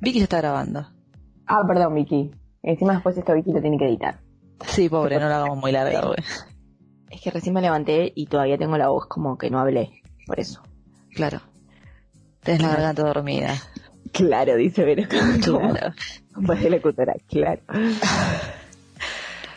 Vicky se está grabando. Ah, perdón, Vicky. Encima después esta Vicky lo tiene que editar. Sí, pobre, no la hagamos muy larga, güey. Es que recién me levanté y todavía tengo la voz como que no hablé. Por eso. Claro. Tenés la garganta dormida. Claro, dice Vero. Claro. Pues de locutora, claro.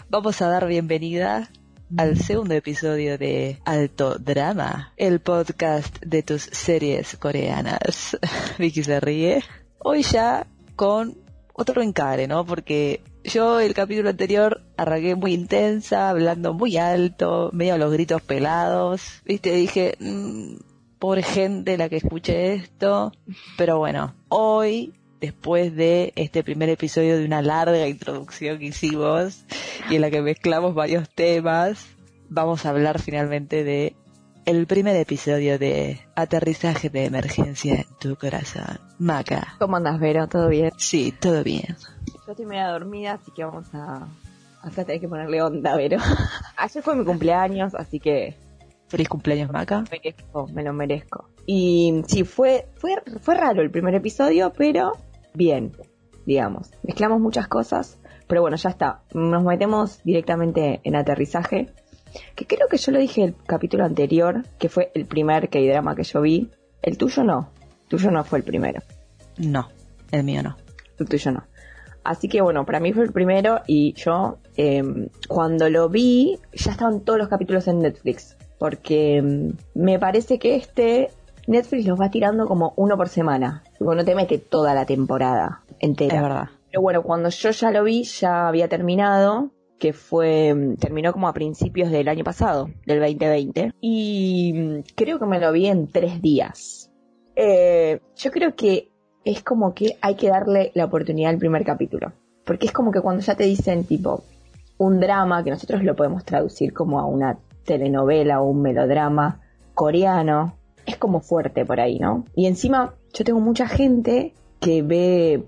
Vamos a dar bienvenida al segundo episodio de Alto Drama, el podcast de tus series coreanas. Vicky se ríe. Hoy ya con otro encare, ¿no? Porque yo el capítulo anterior arranqué muy intensa, hablando muy alto, medio a los gritos pelados. Viste, dije, mmm, pobre gente la que escuche esto. Pero bueno, hoy después de este primer episodio de una larga introducción que hicimos y en la que mezclamos varios temas, vamos a hablar finalmente de el primer episodio de Aterrizaje de Emergencia en tu corazón. Maca. ¿Cómo andas, Vero? ¿Todo bien? Sí, todo bien. Yo estoy media dormida, así que vamos a... Acá tenés que ponerle onda, Vero. Ayer fue mi cumpleaños, así que Feliz cumpleaños, Maca. me merezco, me lo merezco. Y sí, fue, fue, fue raro el primer episodio, pero bien, digamos. Mezclamos muchas cosas, pero bueno, ya está. Nos metemos directamente en aterrizaje. Que creo que yo lo dije el capítulo anterior, que fue el primer K-drama que yo vi. El tuyo no. El tuyo no fue el primero. No, el mío no. El tuyo no. Así que bueno, para mí fue el primero y yo eh, cuando lo vi ya estaban todos los capítulos en Netflix. Porque mm, me parece que este Netflix los va tirando como uno por semana. Tipo, no te mete toda la temporada entera. Es verdad. Pero bueno, cuando yo ya lo vi, ya había terminado, que fue, mm, terminó como a principios del año pasado, del 2020. Y mm, creo que me lo vi en tres días. Eh, yo creo que es como que hay que darle la oportunidad al primer capítulo. Porque es como que cuando ya te dicen tipo un drama, que nosotros lo podemos traducir como a una telenovela o un melodrama coreano, es como fuerte por ahí, ¿no? Y encima yo tengo mucha gente que ve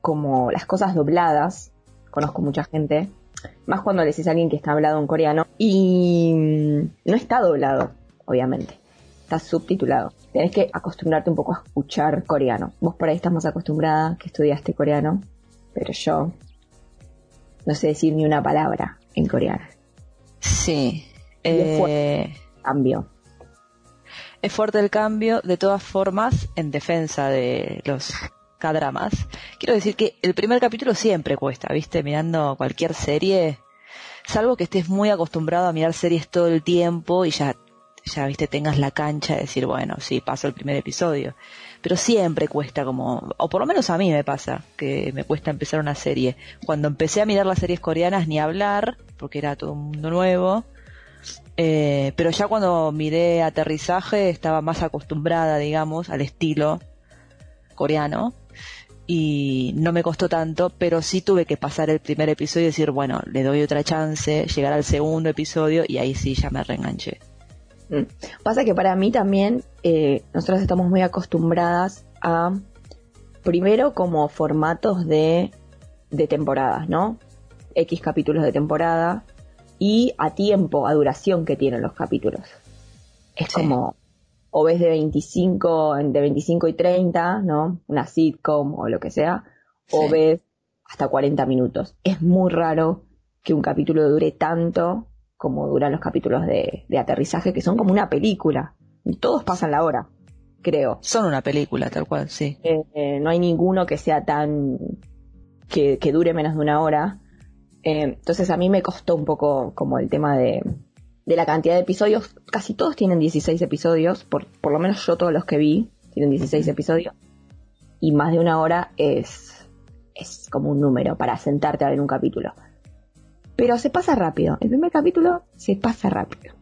como las cosas dobladas, conozco mucha gente, más cuando le decís a alguien que está hablado en coreano, y mm, no está doblado, obviamente, está subtitulado. Tenés que acostumbrarte un poco a escuchar coreano. Vos por ahí estás más acostumbrada que estudiaste coreano, pero yo no sé decir ni una palabra en coreano. Sí. Y es Eh, Cambio. es fuerte el cambio, de todas formas, en defensa de los K-dramas. Quiero decir que el primer capítulo siempre cuesta, ¿viste? Mirando cualquier serie, salvo que estés muy acostumbrado a mirar series todo el tiempo y ya, ya, ¿viste? Tengas la cancha de decir, bueno, sí, paso el primer episodio. Pero siempre cuesta como, o por lo menos a mí me pasa, que me cuesta empezar una serie. Cuando empecé a mirar las series coreanas ni hablar, porque era todo un mundo nuevo, eh, pero ya cuando miré aterrizaje estaba más acostumbrada, digamos, al estilo coreano y no me costó tanto, pero sí tuve que pasar el primer episodio y decir, bueno, le doy otra chance, llegar al segundo episodio y ahí sí ya me reenganché. Mm. Pasa que para mí también eh, nosotros estamos muy acostumbradas a, primero como formatos de, de temporadas, ¿no? X capítulos de temporada y a tiempo, a duración que tienen los capítulos. Es Sí. como, o ves de 25, de 25 y 30, ¿no? Una sitcom o lo que sea, o ves hasta 40 minutos. Es muy raro que un capítulo dure tanto como duran los capítulos de, de aterrizaje, que son como una película. Todos pasan la hora, creo. Son una película, tal cual, sí. Eh, eh, no hay ninguno que sea tan... que, que dure menos de una hora. Eh, entonces a mí me costó un poco como el tema de, de la cantidad de episodios. Casi todos tienen 16 episodios, por, por lo menos yo todos los que vi tienen 16 episodios. Y más de una hora es, es como un número para sentarte a ver un capítulo. Pero se pasa rápido. El primer capítulo se pasa rápido.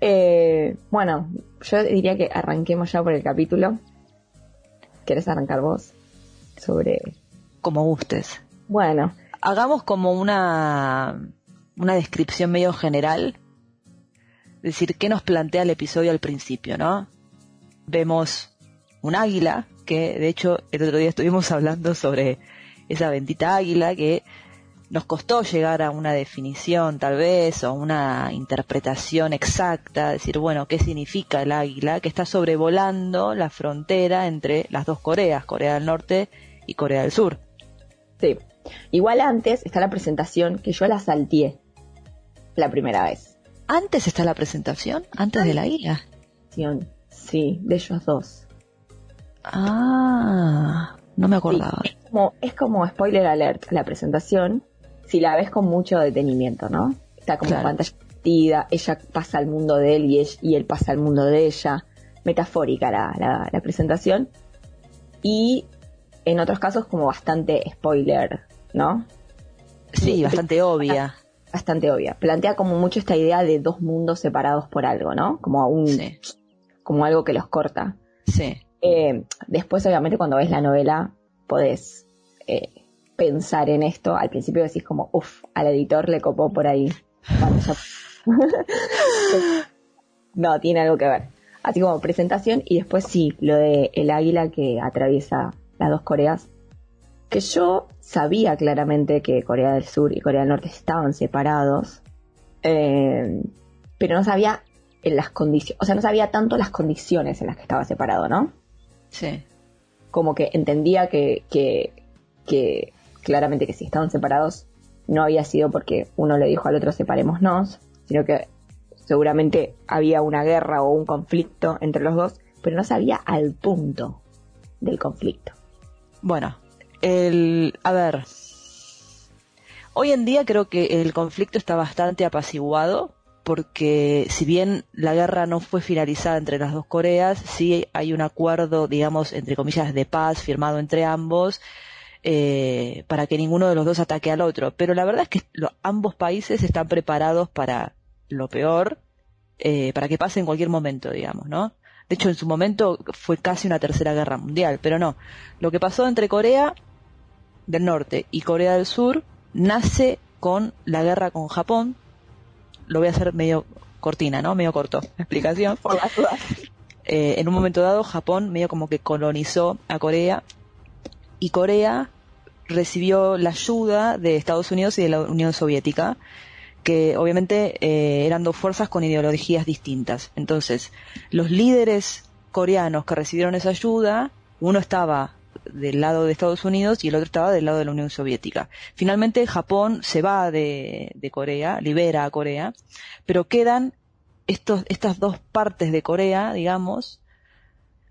Eh, bueno, yo diría que arranquemos ya por el capítulo. ¿Querés arrancar vos? Sobre... Como gustes. Bueno, Hagamos como una, una descripción medio general. Decir, ¿qué nos plantea el episodio al principio, no? Vemos un águila, que de hecho el otro día estuvimos hablando sobre esa bendita águila que nos costó llegar a una definición tal vez o una interpretación exacta, decir, bueno, ¿qué significa el águila? Que está sobrevolando la frontera entre las dos Coreas, Corea del Norte y Corea del Sur. Sí. Igual antes está la presentación que yo la salteé la primera vez. ¿Antes está la presentación? ¿Antes de la ira? Sí, de ellos dos. Ah, no me acordaba. es, como, es como spoiler alert la presentación, si la ves con mucho detenimiento, ¿no? Está como pantalla ella pasa al mundo de él y, él, pasa al mundo de ella. Metafórica la, la, presentación. Y en otros casos como bastante spoiler, ¿no? Sí, bastante obvia. Bastante obvia. Plantea como mucho esta idea de dos mundos separados por algo, ¿no? Como un, como algo que los corta. Sí. Eh, después, obviamente, cuando ves la novela, podés eh, pensar en esto. Al principio decís como, uff, al editor le copó por ahí. no, tiene algo que ver. Así como presentación y después sí, lo de el águila que atraviesa las dos Coreas. Que yo sabía claramente que Corea del Sur y Corea del Norte estaban separados, eh, pero no sabía en las condiciones, o sea, no sabía tanto las condiciones en las que estaba separado, ¿no? Sí. Como que entendía que, que, que claramente que si estaban separados no había sido porque uno le dijo al otro separémonos, sino que seguramente había una guerra o un conflicto entre los dos, pero no sabía al punto del conflicto. Bueno, el, a ver, hoy en día creo que el conflicto está bastante apaciguado porque si bien la guerra no fue finalizada entre las dos Coreas, sí hay un acuerdo, digamos, entre comillas, de paz firmado entre ambos eh, para que ninguno de los dos ataque al otro. Pero la verdad es que ambos países están preparados para lo peor, eh, para que pase en cualquier momento, digamos, ¿no? De hecho, en su momento fue casi una tercera guerra mundial, pero no. Lo que pasó entre Corea del Norte y Corea del Sur nace con la guerra con Japón. Lo voy a hacer medio cortina, ¿no? Medio corto. Explicación. Por las dudas. Eh, en un momento dado, Japón medio como que colonizó a Corea y Corea recibió la ayuda de Estados Unidos y de la Unión Soviética, que obviamente eh, eran dos fuerzas con ideologías distintas. Entonces, los líderes coreanos que recibieron esa ayuda, uno estaba del lado de Estados Unidos y el otro estaba del lado de la Unión Soviética. Finalmente Japón se va de, de Corea, libera a Corea, pero quedan estos, estas dos partes de Corea, digamos,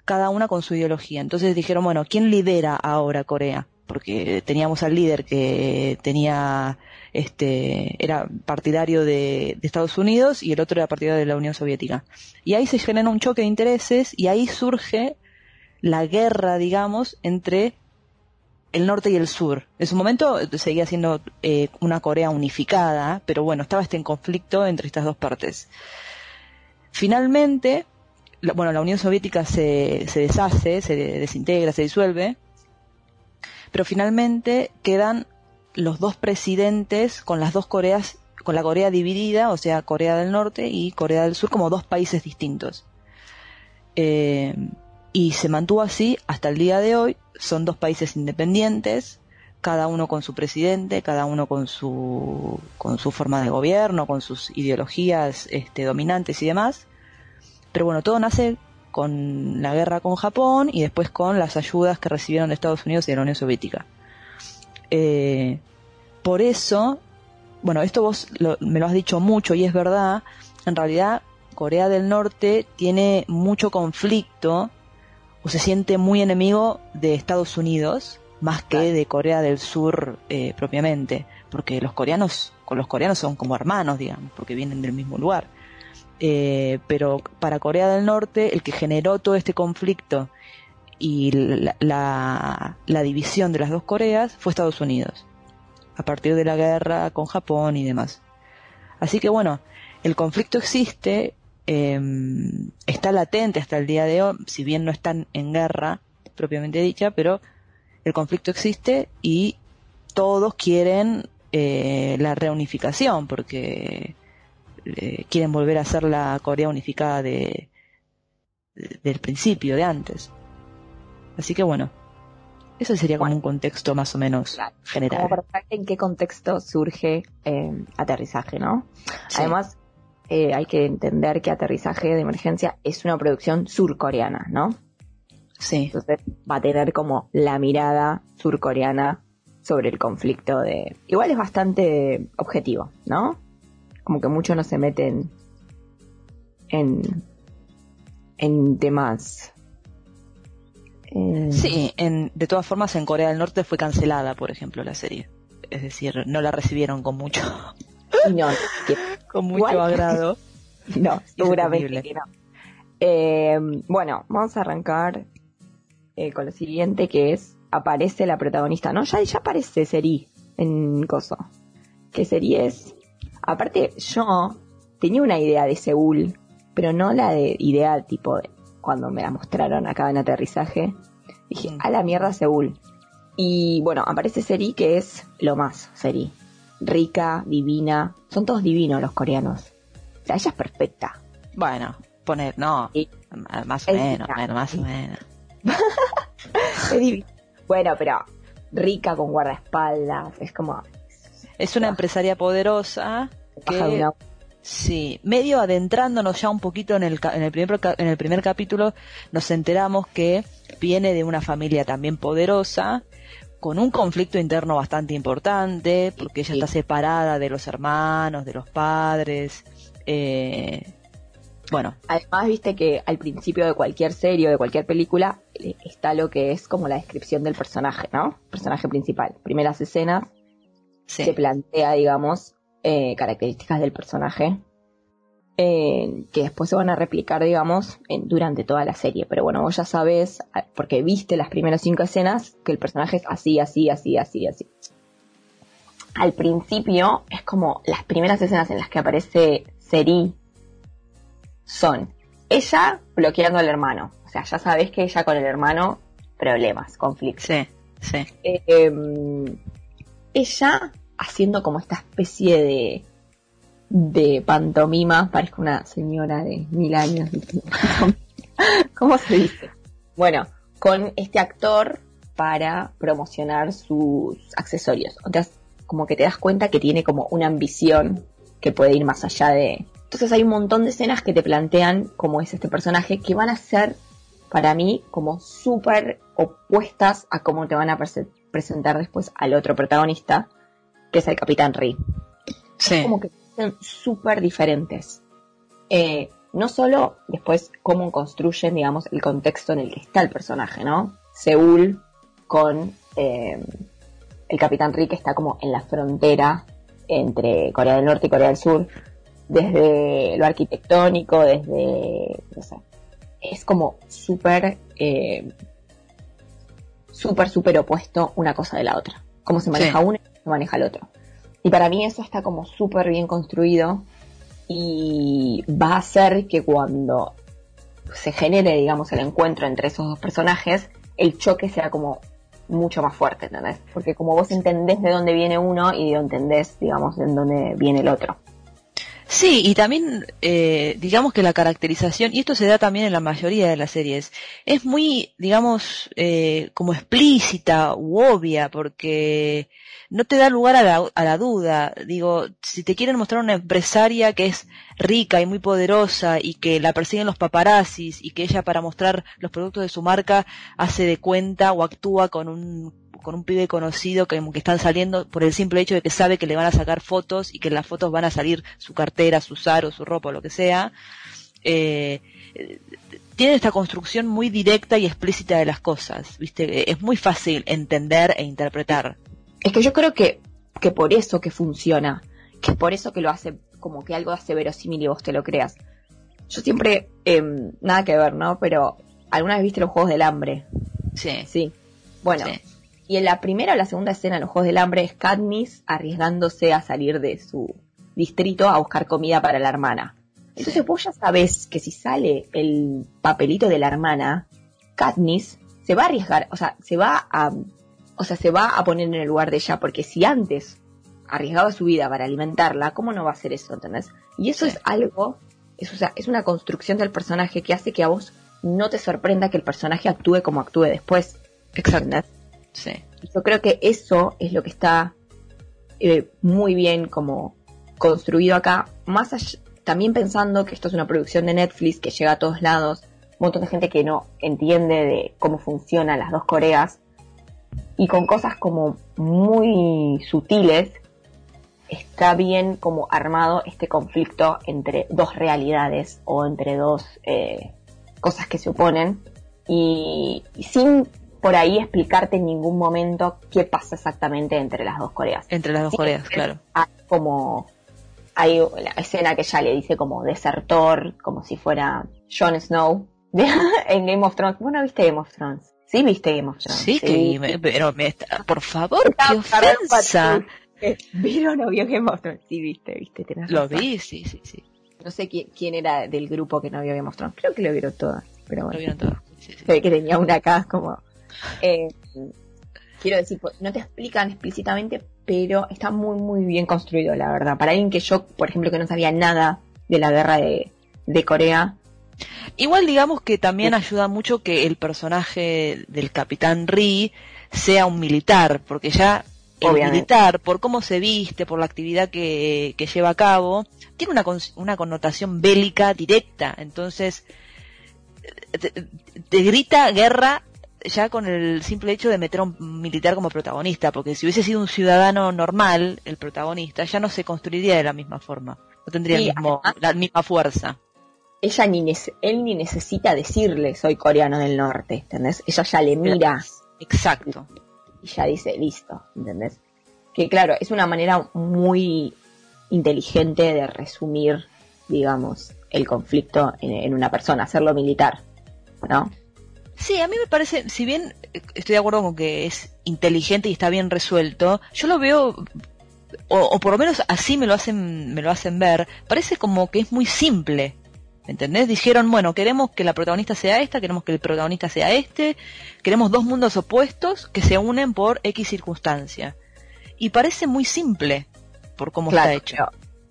cada una con su ideología. Entonces dijeron, bueno, ¿quién lidera ahora Corea? Porque teníamos al líder que tenía, este, era partidario de, Estados Unidos y el otro era partidario de la Unión Soviética. Y ahí se genera un choque de intereses y ahí surge la guerra, digamos, entre el norte y el sur. En su momento seguía siendo eh, una Corea unificada, pero bueno, estaba este en conflicto entre estas dos partes. Finalmente, bueno, la Unión Soviética se, se deshace, se desintegra, se disuelve, pero finalmente quedan los dos presidentes con las dos Coreas, con la Corea dividida, o sea, Corea del Norte y Corea del Sur como dos países distintos. Eh, y se mantuvo así hasta el día de hoy. Son dos países independientes, cada uno con su presidente, cada uno con su, con su forma de gobierno, con sus ideologías este, dominantes y demás. Pero bueno, todo nace con la guerra con Japón y después con las ayudas que recibieron de Estados Unidos y de la Unión Soviética. Eh, por eso, bueno, esto vos me lo has dicho mucho y es verdad, en realidad Corea del Norte tiene mucho conflicto o se siente muy enemigo de Estados Unidos más que de Corea del Sur eh, propiamente, porque los coreanos, con los coreanos son como hermanos, digamos, porque vienen del mismo lugar. Eh, pero para Corea del Norte el que generó todo este conflicto y la, división de las dos Coreas fue Estados Unidos, a partir de la guerra con Japón y demás. Así que bueno, el conflicto existe, em, está latente hasta el día de hoy, si bien no están en guerra propiamente dicha, pero el conflicto existe y todos quieren eh, la reunificación, porque eh, quieren volver a ser la Corea unificada de, del principio, de antes. Así que bueno, eso sería como un contexto más o menos general. Como para en qué contexto surge eh, aterrizaje, ¿no? Además, eh, hay que entender que aterrizaje de emergencia es una producción surcoreana, ¿no? Sí. Entonces va a tener como la mirada surcoreana sobre el conflicto de... Igual es bastante objetivo, ¿no? Como que muchos no se meten en, en temas... eh, Sí, en, de todas formas en Corea del Norte fue cancelada, por ejemplo, la serie. Es decir, no la recibieron con mucho, no, que- con mucho agrado. no, seguramente que no. Eh, bueno, vamos a arrancar eh, con lo siguiente que es aparece la protagonista, ¿no? Ya, ya aparece Seri en Coso. Que Seri es... Aparte, yo tenía una idea de Seúl, pero no la de idea tipo de cuando me la mostraron acá en aterrizaje. Dije, a la mierda Seúl. Y bueno, aparece Seri que es lo más, Seri. Rica, divina. Son todos divinos los coreanos. O sea, ella es perfecta. Bueno, poner, no, Sí. más o Es menos, bueno, más o menos. Es divina. Bueno, pero rica con guardaespaldas. Es como... Es una Ah. empresaria poderosa que, una- sí, medio adentrándonos ya un poquito en el, en el, primer, en el primer capítulo, nos enteramos que viene de una familia también poderosa, con un conflicto interno bastante importante, porque ella está separada de los hermanos, de los padres. Eh, bueno, Además, viste que al principio de cualquier serie o de cualquier película eh, está lo que es como la descripción del personaje, ¿no? Personaje principal. Primeras escenas sí. se plantea, digamos, eh, características del personaje eh, que después se van a replicar, digamos, en- durante toda la serie. Pero bueno, vos ya sabes, ah, porque viste las primeras cinco escenas, que el personaje es así, así, así, así, así. Al principio es como las primeras escenas en las que aparece Seri son ella bloqueando al hermano. O sea, ya sabes que ella con el hermano, problemas, conflictos Sí, sí. eh, em, ella haciendo como esta especie de de pantomima, parezco una señora de mil años. ¿Cómo se dice? Bueno, con este actor para promocionar sus accesorios. Entonces, como que te das cuenta que tiene como una ambición que puede ir más allá de... Entonces hay un montón de escenas que te plantean cómo es este personaje que van a ser para mí como súper opuestas a cómo te van a prese- presentar después al otro protagonista, que es el Capitán Ri. Sí. Como que son súper diferentes. Eh, no solo después cómo construyen, digamos, el contexto en el que está el personaje, ¿no? Seúl con eh, el Capitán Ri que está como en la frontera entre Corea del Norte y Corea del Sur, desde lo arquitectónico, desde, no sé, es como súper, eh, súper, súper opuesto una cosa de la otra. Cómo se maneja Sí. uno y cómo se maneja el otro. Y para mí eso está como súper bien construido y va a hacer que cuando se genere, digamos, el encuentro entre esos dos personajes, el choque sea como mucho más fuerte, ¿entendés? Porque como vos entendés de dónde viene uno y entendés, digamos, de dónde viene el otro. Sí, y también eh, digamos que la caracterización, y esto se da también en la mayoría de las series, es muy, digamos, eh, como explícita u obvia, porque no te da lugar a la, a la duda. Digo, si te quieren mostrar una empresaria que es rica y muy poderosa y que la persiguen los paparazzis y que ella para mostrar los productos de su marca hace de cuenta o actúa con un con un pibe conocido que, que están saliendo por el simple hecho de que sabe que le van a sacar fotos y que en las fotos van a salir su cartera, su zaro, su ropa o lo que sea. Eh, tiene esta construcción muy directa y explícita de las cosas, ¿viste? Es muy fácil entender e interpretar. Es que yo creo que, que por eso que funciona, que es por eso que lo hace como que algo hace verosímil y vos te lo creas. Yo siempre, em, nada que ver, ¿no? Pero alguna vez viste los Juegos del Hambre. Sí. Sí. Bueno, Sí. y en la primera o la segunda escena de los Juegos del Hambre es Katniss arriesgándose a salir de su distrito a buscar comida para la hermana. Entonces vos ya sabés que si sale el papelito de la hermana, Katniss se va a arriesgar, o sea, se va a, o sea, se va a poner en el lugar de ella, porque si antes arriesgaba su vida para alimentarla, ¿cómo no va a hacer eso, entendés? Y eso Sí. es algo, es, o sea, es una construcción del personaje que hace que a vos no te sorprenda que el personaje actúe como actúe después. Exacto. ¿entendés? Sí. Yo creo que eso es lo que está eh, muy bien como construido acá, más allá- también pensando que esto es una producción de Netflix que llega a todos lados, montón de gente que no entiende de cómo funcionan las dos Coreas y con cosas como muy sutiles está bien como armado este conflicto entre dos realidades o entre dos eh, cosas que se oponen y, sin por ahí explicarte en ningún momento qué pasa exactamente entre las dos Coreas. Entre las dos Coreas, claro. como hay la escena que ya le dice como desertor, como si fuera Jon Snow en Game of Thrones. ¿Vos no viste Game of Thrones? Sí, viste Game of Thrones. Sí, Que, pero me está, por favor, qué ofensa. ¿Vieron o vio Game of Thrones? Sí, viste, viste. Lo vi, sí, sí, sí. No sé quién, quién, era del grupo que no vio Game of Thrones. Creo que lo vieron todas. Pero bueno. Lo vieron todas. Sí, sí. que tenía una acá como... Eh, quiero decir, pues, no te explican explícitamente, pero está muy, muy bien construido, la verdad. Para alguien que yo, por ejemplo, que no sabía nada de la guerra de, de Corea. Igual digamos que también ayuda mucho que el personaje del capitán Ri sea un militar, porque ya el militar, por cómo se viste, por la actividad que, que lleva a cabo, tiene una, una connotación bélica directa. Entonces, te grita guerra ya con el simple hecho de meter a un militar como protagonista, porque si hubiese sido un ciudadano normal, el protagonista, ya no se construiría de la misma forma, no tendría mismo, la misma fuerza. Ella ni él ni necesita decirle soy coreano del norte, ¿entendés? Ella ya le mira. Exacto. Y ya dice, listo, ¿entendés? Que claro, es una manera muy inteligente de resumir, digamos, el conflicto en, en una persona, hacerlo militar, ¿no? Sí, a mí me parece, si bien estoy de acuerdo con que es inteligente y está bien resuelto, yo lo veo, o, por lo menos así me lo hacen, me lo hacen ver, parece como que es muy simple. ¿Entendés? Dijeron, bueno, queremos que la protagonista sea esta, queremos que el protagonista sea este, queremos dos mundos opuestos que se unen por X circunstancia. Y parece muy simple por cómo está hecho.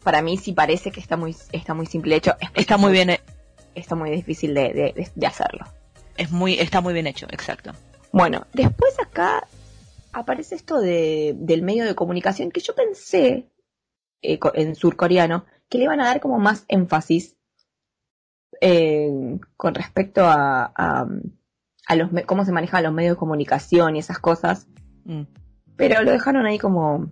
Para mí sí parece que está muy, está muy simple hecho. Está muy bien. Está muy difícil de hacerlo es muy, está muy bien hecho, exacto. Bueno, después acá aparece esto de, del medio de comunicación que yo pensé eh, en surcoreano que le iban a dar como más énfasis eh, con respecto a, a, los cómo se manejan los medios de comunicación y esas cosas. Mm. Pero lo dejaron ahí como,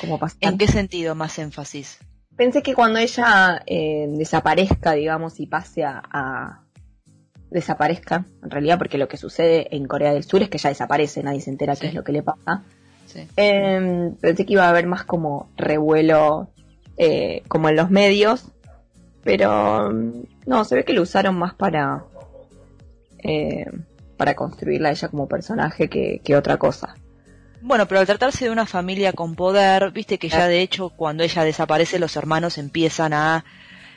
como ¿En qué sentido más énfasis? Pensé que cuando ella eh, desaparezca, digamos, y pase a, desaparezca, en realidad, porque lo que sucede en Corea del Sur es que ya desaparece, nadie se entera qué es lo que le pasa. Em, pensé que iba a haber más como revuelo eh, como en los medios, pero no, se ve que lo usaron más para eh, para construirla ella como personaje que, que otra cosa. Bueno, pero al tratarse de una familia con poder, viste que ya de hecho cuando ella desaparece los hermanos empiezan a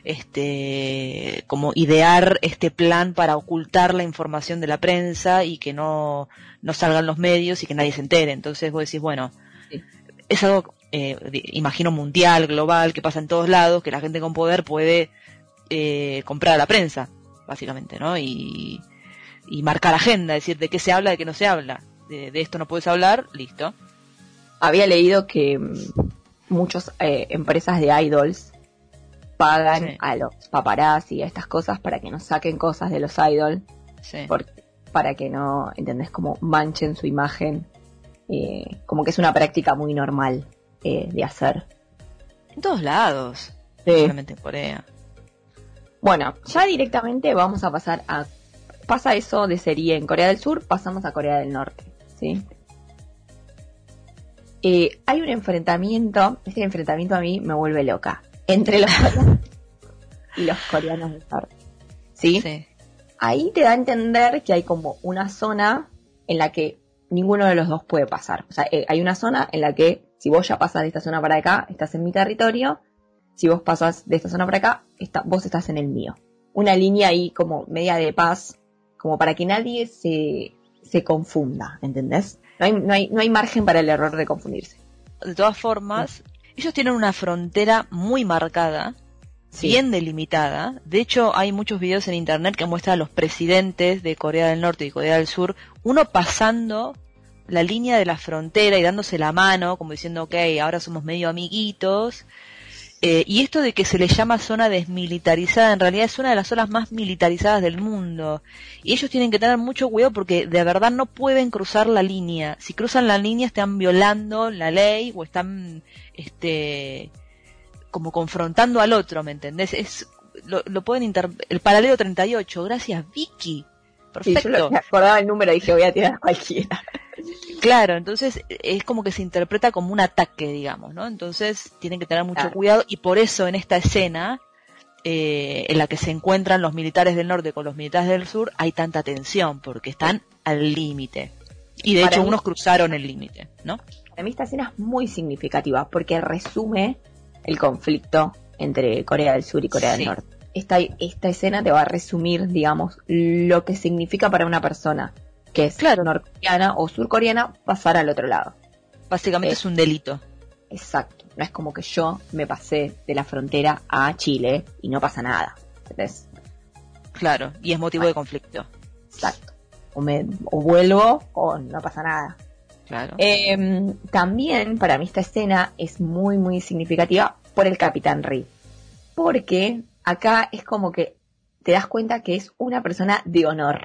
este, como idear este plan para ocultar la información de la prensa y que no, no salgan los medios y que nadie se entere. Entonces vos decís, bueno, es algo, eh, imagino, mundial, global, que pasa en todos lados, que la gente con poder puede eh, comprar a la prensa, básicamente, ¿no? Y, y marcar agenda, decir de qué se habla, de qué no se habla. De, esto no puedes hablar, listo. Había leído que mm, muchas eh, empresas de idols pagan a los paparazzi y a estas cosas para que no saquen cosas de los idols. para que no, ¿entendés? Como manchen su imagen. Eh, como que es una práctica muy normal eh, de hacer. En todos lados. Solamente en Corea. Bueno, ya directamente vamos a pasar a... Pasa eso de serie en Corea del Sur, pasamos a Corea del Norte. ¿sí? Eh, hay un enfrentamiento, este enfrentamiento a mí me vuelve loca entre los coreanos y los coreanos del norte. ¿Sí? Ahí te da a entender que hay como una zona en la que ninguno de los dos puede pasar. O sea, eh, hay una zona en la que si vos ya pasas de esta zona para acá, estás en mi territorio. Si vos pasas de esta zona para acá, vos estás en el mío. Una línea ahí como media de paz, como para que nadie se, se confunda, ¿entendés? No hay, no, hay, no hay margen para el error de confundirse. De todas formas, ellos tienen una frontera muy marcada, bien delimitada. De hecho, hay muchos videos en internet que muestran a los presidentes de Corea del Norte y Corea del Sur, uno pasando la línea de la frontera y dándose la mano, como diciendo, ok, ahora somos medio amiguitos. Eh, y esto de que se le llama zona desmilitarizada, en realidad es una de las zonas más militarizadas del mundo. Y ellos tienen que tener mucho cuidado porque de verdad no pueden cruzar la línea. Si cruzan la línea están violando la ley o están, este, como confrontando al otro, ¿me entendés? Es, lo, pueden inter... El paralelo 38, gracias Vicky. Perfecto. yo me acordaba el número y dije voy a tirar cualquiera. Claro, entonces es como que se interpreta como un ataque, digamos, ¿no? Entonces tienen que tener mucho cuidado y por eso en esta escena eh, en la que se encuentran los militares del norte con los militares del sur hay tanta tensión porque están al límite. Y de hecho unos cruzaron el límite, ¿no? Para mí esta escena es muy significativa porque resume el conflicto entre Corea del Sur y Corea del Norte. Esta, esta escena te va a resumir, digamos, lo que significa para una persona que es claro. norcoreana o surcoreana, pasar al otro lado. Básicamente es un delito. Exacto. No es como que yo me pasé de la frontera a Chile y no pasa nada. ¿Entendés? Claro, y es motivo de conflicto. Exacto. O, me, o vuelvo o no pasa nada. Claro. Em, también para mí esta escena es muy, muy significativa por el Capitán Ri. Porque acá es como que te das cuenta que es una persona de honor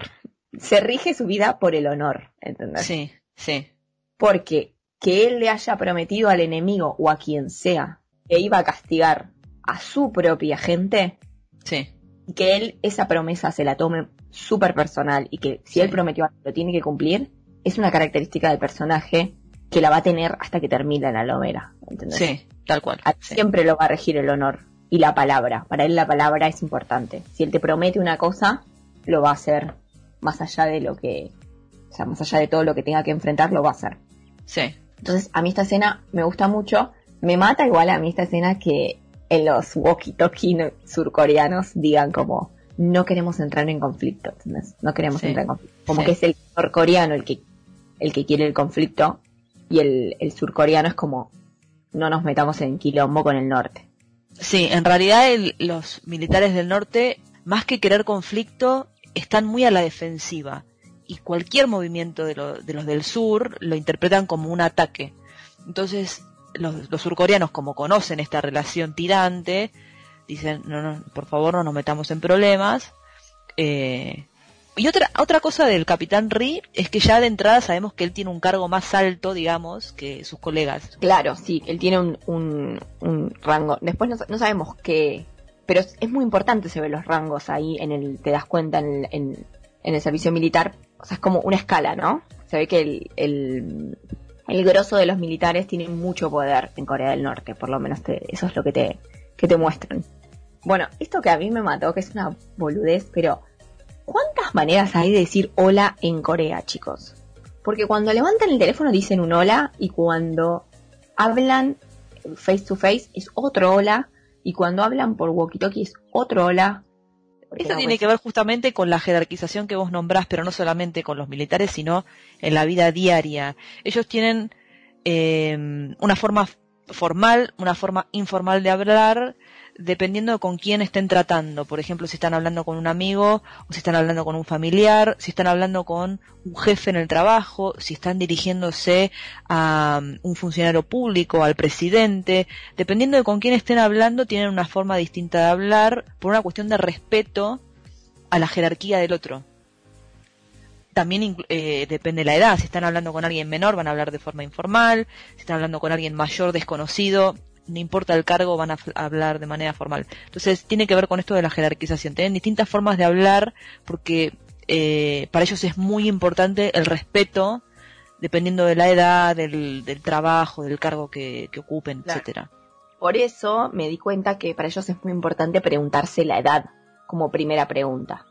se rige su vida por el honor, ¿entendés? Sí, sí. Porque que él le haya prometido al enemigo o a quien sea que iba a castigar a su propia gente, sí. y que él esa promesa se la tome súper personal y que si él prometió algo lo tiene que cumplir, es una característica del personaje que la va a tener hasta que termine la lomera, ¿entendés? Sí, tal cual. Siempre lo va a regir el honor y la palabra. Para él la palabra es importante. Si él te promete una cosa, lo va a hacer más allá de lo que, o sea, más allá de todo lo que tenga que enfrentar, lo va a hacer. Sí. Entonces, a mí esta escena me gusta mucho. Me mata igual a mí esta escena que en los walkie-talkie surcoreanos digan como, no queremos entrar en conflicto, No queremos entrar en conflicto. Como que es el norcoreano el que, el que quiere el conflicto y el, el surcoreano es como, no nos metamos en quilombo con el norte. Sí, en realidad los militares del norte, más que querer conflicto, están muy a la defensiva y cualquier movimiento de, los del sur lo interpretan como un ataque. Entonces, los, surcoreanos, como conocen esta relación tirante, dicen, no, no, por favor no nos metamos en problemas. Eh, y otra, otra cosa del capitán Ri es que ya de entrada sabemos que él tiene un cargo más alto, digamos, que sus colegas. Claro, sí, él tiene un, un, rango. Después no, sabemos qué, pero es muy importante se ven los rangos ahí en el, te das cuenta en el, en, el servicio militar, o sea, es como una escala, ¿no? Se ve que el, el, el grosso de los militares tiene mucho poder en Corea del Norte, por lo menos eso es lo que te, que te muestran. Bueno, esto que a mí me mató, que es una boludez, pero ¿cuántas maneras hay de decir hola en Corea, chicos? Porque cuando levantan el teléfono dicen un hola y cuando hablan face to face es otro hola y cuando hablan por walkie-talkie es otro hola. Esto tiene que ver justamente con la jerarquización que vos nombrás, pero no solamente con los militares, sino en la vida diaria. Ellos tienen eh, una forma formal, una forma informal de hablar, dependiendo de con quién estén tratando. Por ejemplo, si están hablando con un amigo, o si están hablando con un familiar, si están hablando con un jefe en el trabajo, si están dirigiéndose a um, un funcionario público, al presidente. Dependiendo de con quién estén hablando, tienen una forma distinta de hablar por una cuestión de respeto a la jerarquía del otro. También eh, depende de la edad. Si están hablando con alguien menor, van a hablar de forma informal. Si están hablando con alguien mayor, desconocido, no importa el cargo, van a hablar de manera formal. Entonces, tiene que ver con esto de la jerarquización. Tienen distintas formas de hablar porque eh, para ellos es muy importante el respeto dependiendo de la edad, del, trabajo, del cargo que, ocupen, etcétera. Por eso me di cuenta que para ellos es muy importante preguntarse la edad como primera pregunta.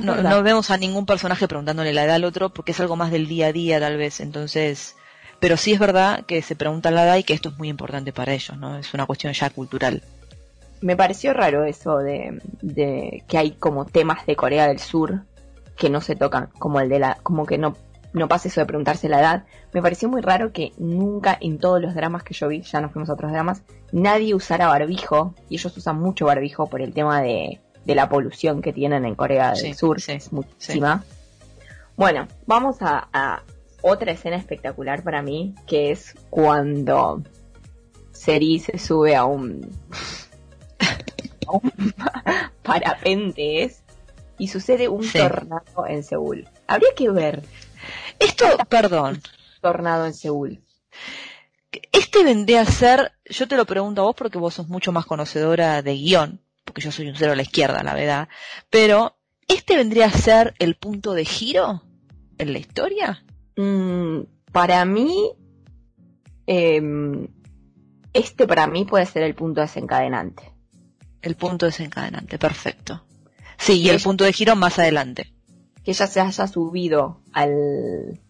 No, no, vemos a ningún personaje preguntándole la edad al otro porque es algo más del día a día tal vez. Entonces, pero sí es verdad que se pregunta la edad y que esto es muy importante para ellos, ¿no? Es una cuestión ya cultural. Me pareció raro eso de, que hay como temas de Corea del Sur que no se tocan, como el de la, como que no, no pasa eso de preguntarse la edad. Me pareció muy raro que nunca en todos los dramas que yo vi, ya nos fuimos a otros dramas, nadie usara barbijo, y ellos usan mucho barbijo por el tema de, la polución que tienen en Corea del Sur, es muchísima. Bueno, vamos a, otra escena espectacular para mí, que es cuando Seri se sube a un, a un parapente y sucede un tornado en Seúl. Habría que ver. Esto, perdón. Tornado en Seúl. Este vendría a ser, yo te lo pregunto a vos porque vos sos mucho más conocedora de guion, porque yo soy un cero a la izquierda, la verdad, pero ¿este vendría a ser el punto de giro en la historia? Mm, para mí, em, este para mí puede ser el punto desencadenante. El punto desencadenante, perfecto. Sí, y el punto de giro más adelante. Que ella se haya subido al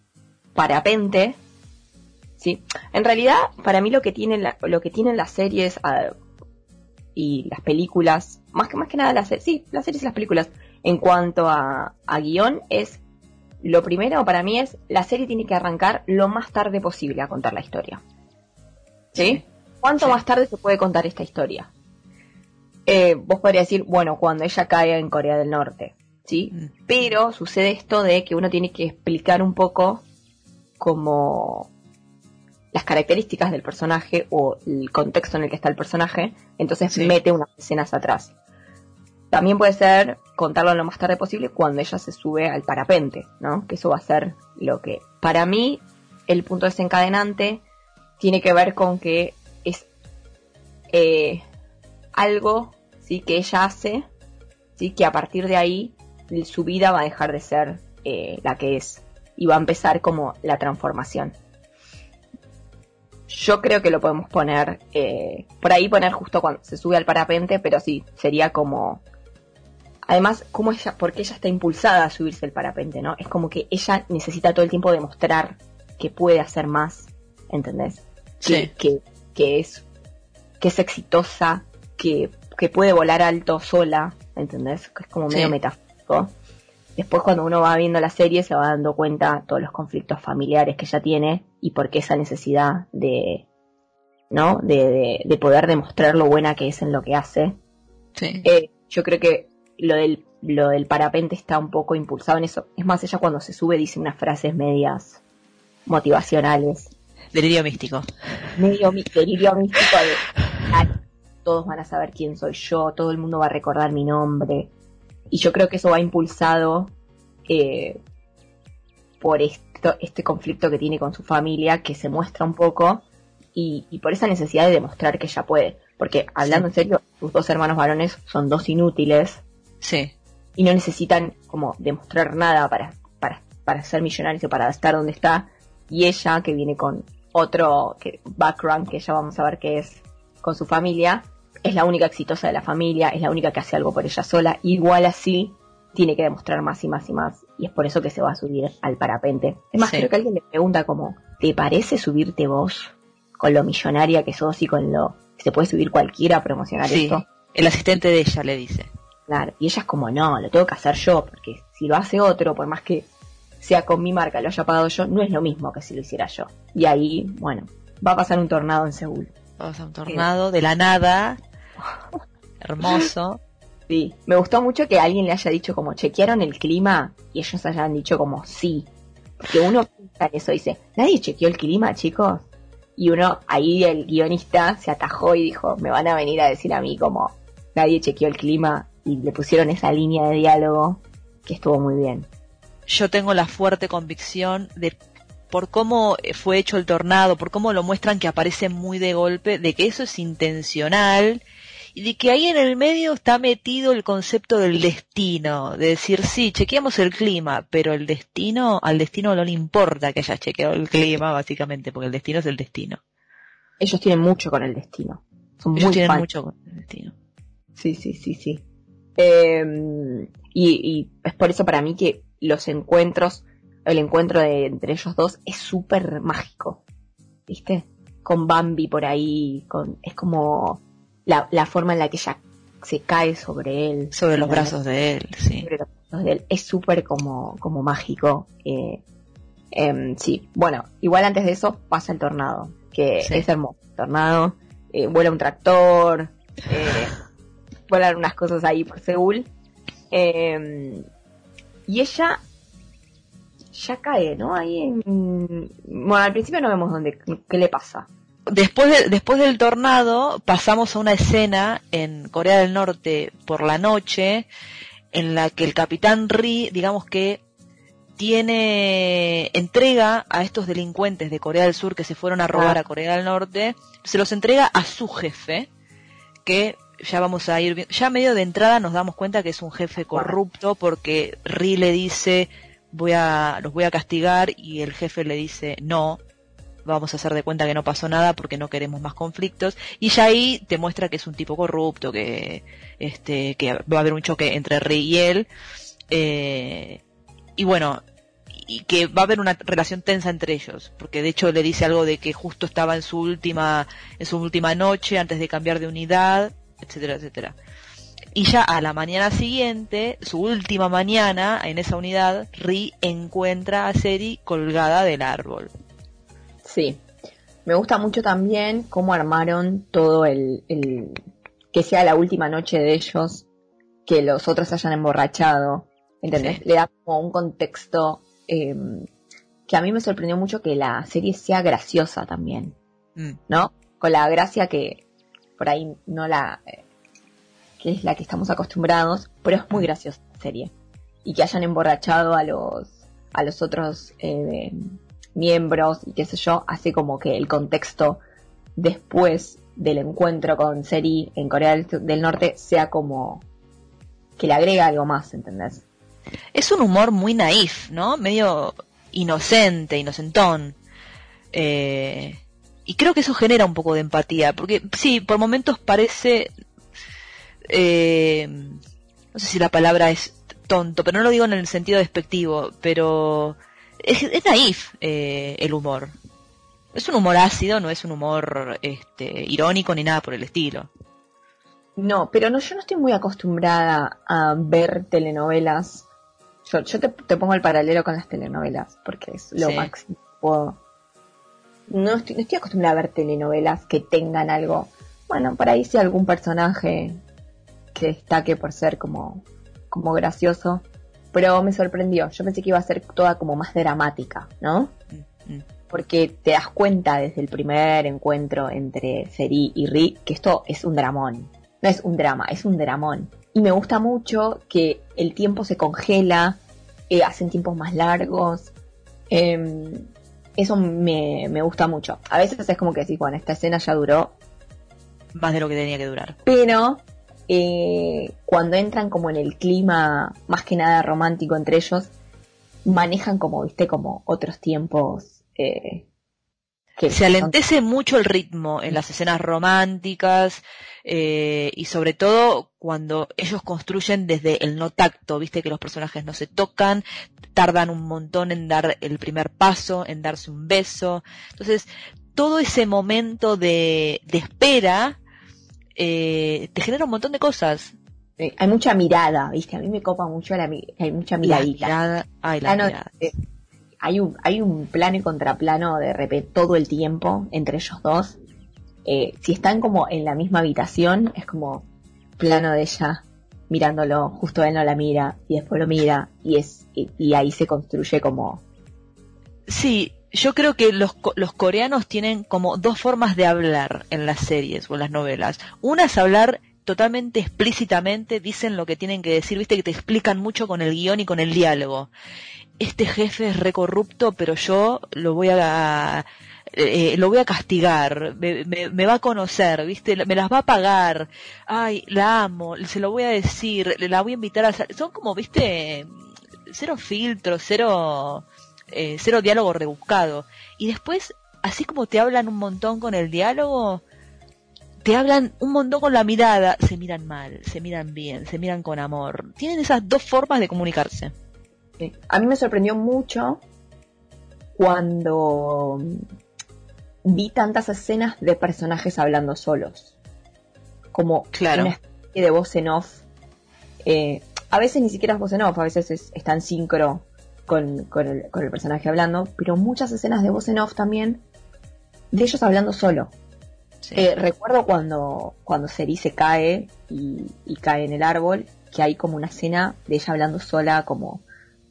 parapente. Sí. En realidad, para mí lo que tienen, lo que tienen las series ah, y las películas, más que, más que nada las, sí, las series y las películas, en cuanto a, a guion, es lo primero para mí es la serie tiene que arrancar lo más tarde posible a contar la historia. ¿Sí? ¿Cuánto más tarde se puede contar esta historia? Eh, vos podrías decir, bueno, cuando ella cae en Corea del Norte, ¿sí? Mm. Pero sucede esto de que uno tiene que explicar un poco como las características del personaje o el contexto en el que está el personaje, entonces mete unas escenas atrás. También puede ser contarlo lo más tarde posible cuando ella se sube al parapente, ¿no? Que eso va a ser lo que... Para mí, el punto desencadenante tiene que ver con que es eh, algo ¿sí? que ella hace, ¿sí? que a partir de ahí su vida va a dejar de ser eh, la que es y va a empezar como la transformación. Yo creo que lo podemos poner, eh, por ahí poner justo cuando se sube al parapente, pero sí, sería como... Además, como ella, porque ella está impulsada a subirse al parapente, ¿no? Es como que ella necesita todo el tiempo demostrar que puede hacer más, ¿entendés? Sí. Que, que, es, que es exitosa, que, que puede volar alto sola, ¿entendés? Que es como medio metafórico. Después cuando uno va viendo la serie se va dando cuenta todos los conflictos familiares que ella tiene y por qué esa necesidad de, ¿no? De, de, poder demostrar lo buena que es en lo que hace. Sí. Eh, yo creo que lo del, lo del parapente está un poco impulsado en eso. Es más, ella cuando se sube dice unas frases medias motivacionales. Delirio místico. Medio delirio místico de todos van a saber quién soy yo, todo el mundo va a recordar mi nombre. Y yo creo que eso va impulsado eh, por esto, este conflicto que tiene con su familia, que se muestra un poco, y, por esa necesidad de demostrar que ella puede. Porque hablando en serio, sus dos hermanos varones son dos inútiles. Sí. Y no necesitan como demostrar nada para, para, para ser millonarios o para estar donde está. Y ella, que viene con otro que, background que ya vamos a ver que es con su familia, es la única exitosa de la familia, es la única que hace algo por ella sola, igual así tiene que demostrar más y más y más, y es por eso que se va a subir al parapente. Es más, creo que alguien le pregunta como, ¿te parece subirte vos con lo millonaria que sos y con lo que se puede subir cualquiera a promocionar sí, esto? El asistente de ella le dice. Claro, y ella es como, no, lo tengo que hacer yo, porque si lo hace otro, por más que sea con mi marca, lo haya pagado yo, no es lo mismo que si lo hiciera yo. Y ahí, bueno, va a pasar un tornado en Seúl. Va a pasar un tornado de la nada, Hermoso. Sí, me gustó mucho que alguien le haya dicho como chequearon el clima y ellos hayan dicho como sí. Porque uno piensa en eso, dice, nadie chequeó el clima, chicos. Y uno, ahí el guionista se atajó y dijo, me van a venir a decir a mí como nadie chequeó el clima y le pusieron esa línea de diálogo que estuvo muy bien. Yo tengo la fuerte convicción de por cómo fue hecho el tornado, por cómo lo muestran que aparece muy de golpe, de que eso es intencional y de que ahí en el medio está metido el concepto del destino, de decir, sí, chequeamos el clima, pero el destino, al destino no le importa que haya chequeado el clima, básicamente, porque el destino es el destino. Ellos tienen mucho con el destino. Ellos tienen mucho con el destino. Sí, sí, sí, sí. Em, y, y, es por eso para mí que los encuentros, el encuentro de, entre ellos dos es súper mágico. ¿Viste? Con Bambi por ahí, con, es como la, forma en la que ella se cae sobre él. Sobre los brazos de él, sí. Sobre los brazos de él. Es súper como, como mágico. Eh, em, sí, bueno, igual antes de eso pasa el tornado, que es hermoso. tornado, eh, vuela un tractor, eh, vuelan unas cosas ahí por Seúl. Em, y ella ya cae, ¿no? Ahí en... Bueno, al principio no vemos dónde, qué le pasa. después, después del tornado pasamos a una escena en Corea del Norte por la noche en la que el capitán Ri, digamos que tiene, entrega a estos delincuentes de Corea del Sur que se fueron a robar ah. a Corea del Norte, se los entrega a su jefe, que ya vamos a ir, ya medio de entrada nos damos cuenta que es un jefe corrupto porque Ri le dice, voy a, los voy a castigar y el jefe le dice, no, vamos a hacer de cuenta que no pasó nada porque no queremos más conflictos y ya ahí te muestra que es un tipo corrupto que este que va a haber un choque entre Rey y él. Eh, y bueno y que va a haber una relación tensa entre ellos porque de hecho le dice algo de que justo estaba en su última en su última noche antes de cambiar de unidad etcétera etcétera y ya a la mañana siguiente, su última mañana en esa unidad, Ri encuentra a Seri colgada del árbol. Sí. Me gusta mucho también cómo armaron todo el, que sea la última noche de ellos, que los otros hayan emborrachado. ¿Entendés? Le da como un contexto em, que a mí me sorprendió mucho que la serie sea graciosa también. Mm. ¿No? Con la gracia que por ahí no la. Eh, que es la que estamos acostumbrados, pero es muy graciosa la serie. Y que hayan emborrachado a los, a los otros eh, miembros y qué sé yo, hace como que el contexto después del encuentro con Seri en Corea del, Norte sea como que le agrega algo más, ¿entendés? Es un humor muy naif, ¿no? Medio inocente, inocentón. Eh, y creo que eso genera un poco de empatía, porque sí, por momentos parece... Eh, no sé si la palabra es tonto, pero no lo digo en el sentido despectivo, pero es, naif eh, el humor. Es un humor ácido, no es un humor este, irónico ni nada por el estilo. No, pero no, yo no estoy muy acostumbrada a ver telenovelas. Yo, te, pongo el paralelo con las telenovelas, porque es lo máximo. No estoy, no estoy acostumbrada a ver telenovelas que tengan algo. Bueno, por ahí si algún personaje que destaque por ser como, como gracioso, pero me sorprendió. Yo pensé que iba a ser toda como más dramática, ¿no? Mm, mm. Porque te das cuenta desde el primer encuentro entre Seri y Ri que esto es un dramón. No es un drama, es un dramón. Y me gusta mucho que el tiempo se congela, eh, hacen tiempos más largos. Em, eso me, me gusta mucho. A veces es como que decís, bueno, esta escena ya duró. Más de lo que tenía que durar. Pero eh, cuando entran como en el clima más que nada romántico entre ellos, manejan como, viste, como otros tiempos. Eh, que se alentece mucho el ritmo en las escenas románticas eh, y sobre todo cuando ellos construyen desde el no tacto, viste que los personajes no se tocan, tardan un montón en dar el primer paso, en darse un beso. Entonces, todo ese momento de, de espera eh, te genera un montón de cosas. hay mucha mirada, ¿viste? A mí me copa mucho la hay mucha miradita. mirada, ay, la mirada. Eh, hay un hay un plano y contraplano de repente todo el tiempo entre ellos dos. Eh, si están como en la misma habitación, es como plano de ella mirándolo, justo él no la mira y después lo mira y es y ahí se construye como Sí, yo creo que los, los coreanos tienen como dos formas de hablar en las series o en las novelas. Una es hablar totalmente explícitamente, dicen lo que tienen que decir, viste que te explican mucho con el guion y con el diálogo. Este jefe es recorrupto, pero yo lo voy a, eh, lo voy a castigar, me, va a conocer, ¿viste? Me las va a pagar, ay, la amo, se lo voy a decir, la voy a invitar a... Son como, ¿viste? Cero filtros, cero eh, cero diálogo rebuscado. Y después, así como te hablan un montón con el diálogo, te hablan un montón con la mirada, se miran mal, se miran bien, se miran con amor. Tienen esas dos formas de comunicarse. A mí me sorprendió mucho cuando vi tantas escenas de personajes hablando solos. Como claro. una especie de voz en off. Eh, a veces ni siquiera es voz en off, a veces es, está en sincro con, con, el, con, el, personaje hablando, pero muchas escenas de voz en off también, de ellos hablando solo. Eh, recuerdo cuando, cuando Seri se cae y, cae en el árbol, que hay como una escena de ella hablando sola, como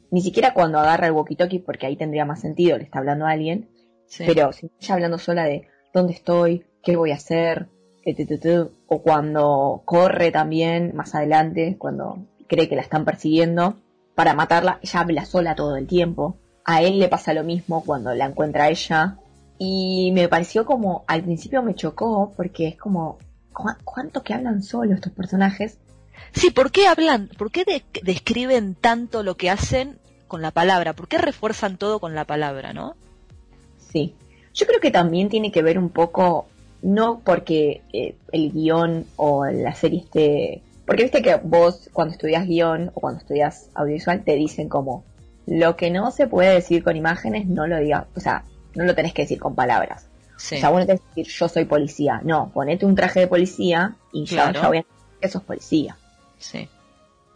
ni siquiera cuando agarra el walkie-talkie, porque ahí tendría más sentido, le está hablando a alguien, pero ella hablando sola de dónde estoy, qué voy a hacer, o cuando corre también más adelante, cuando cree que la están persiguiendo para matarla, ella habla sola todo el tiempo. A él le pasa lo mismo cuando la encuentra ella. Y me pareció como, al principio me chocó porque es como, ¿cuánto que hablan solo estos personajes? Sí, ¿por qué hablan? ¿Por qué describen tanto lo que hacen con la palabra? ¿Por qué refuerzan todo con la palabra, no? Sí. Yo creo que también tiene que ver un poco, no porque eh, el guion o la serie esté... Porque viste que vos cuando estudias guion o cuando estudias audiovisual te dicen como lo que no se puede decir con imágenes no lo digas, o sea, no lo tenés que decir con palabras. O sea, vos no tenés que decir yo soy policía, no, ponete un traje de policía y ya, ya voy a decir que sos policía. Sí.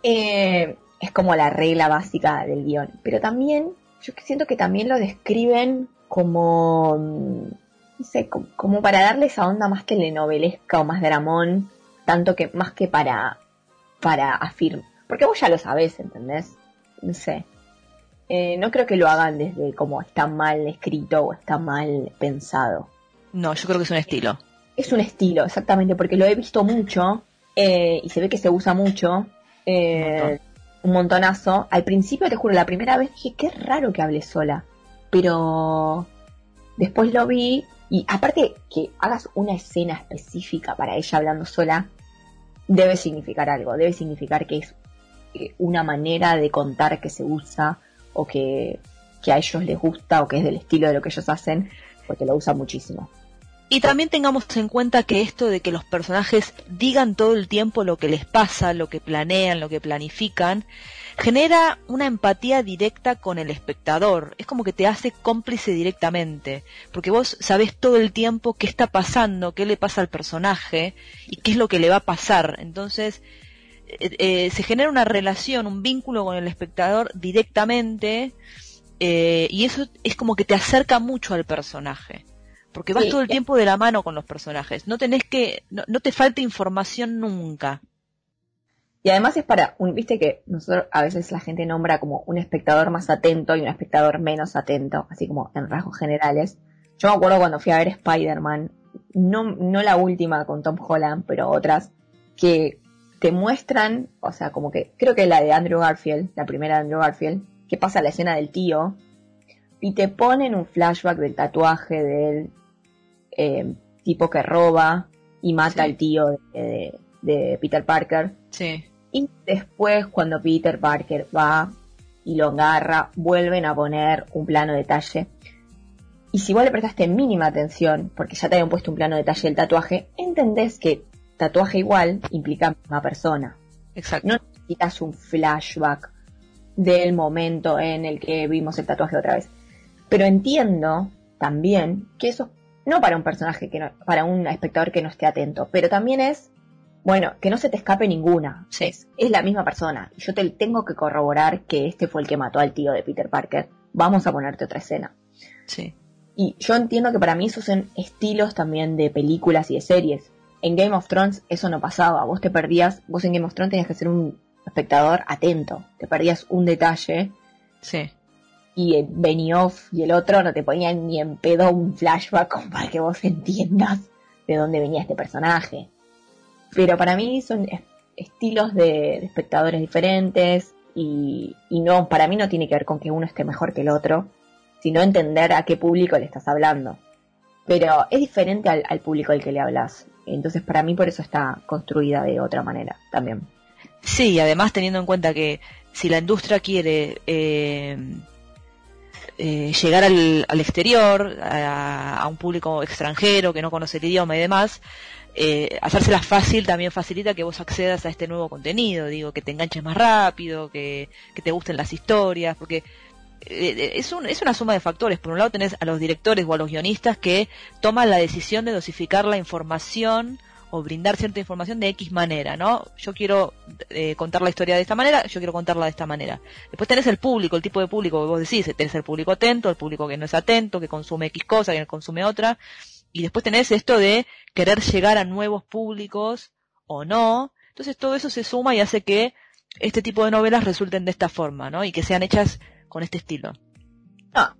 Eh, es como la regla básica del guion. Pero también, yo siento que también lo describen como, no sé, como, para darle esa onda más telenovelesca o más dramón, tanto que más que para, para afirmar. Porque vos ya lo sabés, ¿entendés? No sé. Eh, no creo que lo hagan desde como está mal escrito o está mal pensado. No, yo creo que es un estilo. Es un estilo, exactamente, porque lo he visto mucho eh, y se ve que se usa mucho. Eh, un montonazo. Al principio, te juro, la primera vez dije, qué raro que hable sola. Pero después lo vi y aparte que hagas una escena específica para ella hablando sola, debe significar algo. Debe significar que es eh, una manera de contar que se usa o que, que a ellos les gusta o que es del estilo de lo que ellos hacen, porque lo usan muchísimo. Y también tengamos en cuenta que esto de que los personajes digan todo el tiempo lo que les pasa, lo que planean, lo que planifican, genera una empatía directa con el espectador. Es como que te hace cómplice directamente, porque vos sabés todo el tiempo qué está pasando, qué le pasa al personaje y qué es lo que le va a pasar. Entonces, eh, eh, se genera una relación, un vínculo con el espectador directamente eh, y eso es como que te acerca mucho al personaje porque vas todo el tiempo de la mano con los personajes. No tenés que, no, te falta información nunca. Y además es para, un, viste que nosotros a veces la gente nombra como un espectador más atento y un espectador menos atento, así como en rasgos generales. Yo me acuerdo cuando fui a ver Spider-Man, no, no la última con Tom Holland, pero otras, que te muestran, o sea, como que, creo que la de Andrew Garfield, la primera de Andrew Garfield, que pasa la escena del tío, y te ponen un flashback del tatuaje de él eh, tipo que roba y mata al tío de, Peter Parker. Sí. Y después, cuando Peter Parker va y lo agarra, vuelven a poner un plano detalle. Y si vos le prestaste mínima atención, porque ya te habían puesto un plano detalle del tatuaje, entendés que tatuaje igual implica una persona. Exacto. No necesitas un flashback del momento en el que vimos el tatuaje otra vez. Pero entiendo también que eso no para un personaje que no, para un espectador que no esté atento, pero también es, bueno, que no se te escape ninguna. Es, la misma persona. Y yo te tengo que corroborar que este fue el que mató al tío de Peter Parker. Vamos a ponerte otra escena. Sí. Y yo entiendo que para mí esos son estilos también de películas y de series. En Game of Thrones eso no pasaba. Vos te perdías, vos en Game of Thrones tenías que ser un espectador atento. Te perdías un detalle. Sí y Benioff y el otro no te ponían ni en pedo un flashback para que vos entiendas de dónde venía este personaje. Pero para mí son estilos de, espectadores diferentes y, no, para mí no tiene que ver con que uno esté mejor que el otro, sino entender a qué público le estás hablando. Pero es diferente al, público al que le hablas. Entonces para mí por eso está construida de otra manera también. Sí, además teniendo en cuenta que si la industria quiere eh, eh, llegar al, exterior, a, un público extranjero que no conoce el idioma y demás, eh, fácil también facilita que vos accedas a este nuevo contenido, digo, que te enganches más rápido, que, te gusten las historias, porque eh, es, un, es una suma de factores. Por un lado tenés a los directores o a los guionistas que toman la decisión de dosificar la información o brindar cierta información de X manera, ¿no? Yo quiero eh, contar la historia de esta manera, yo quiero contarla de esta manera. Después tenés el público, el tipo de público que vos decís, tenés el público atento, el público que no es atento, que consume X cosa, que no consume otra, y después tenés esto de querer llegar a nuevos públicos o no. Entonces todo eso se suma y hace que este tipo de novelas resulten de esta forma, ¿no? Y que sean hechas con este estilo.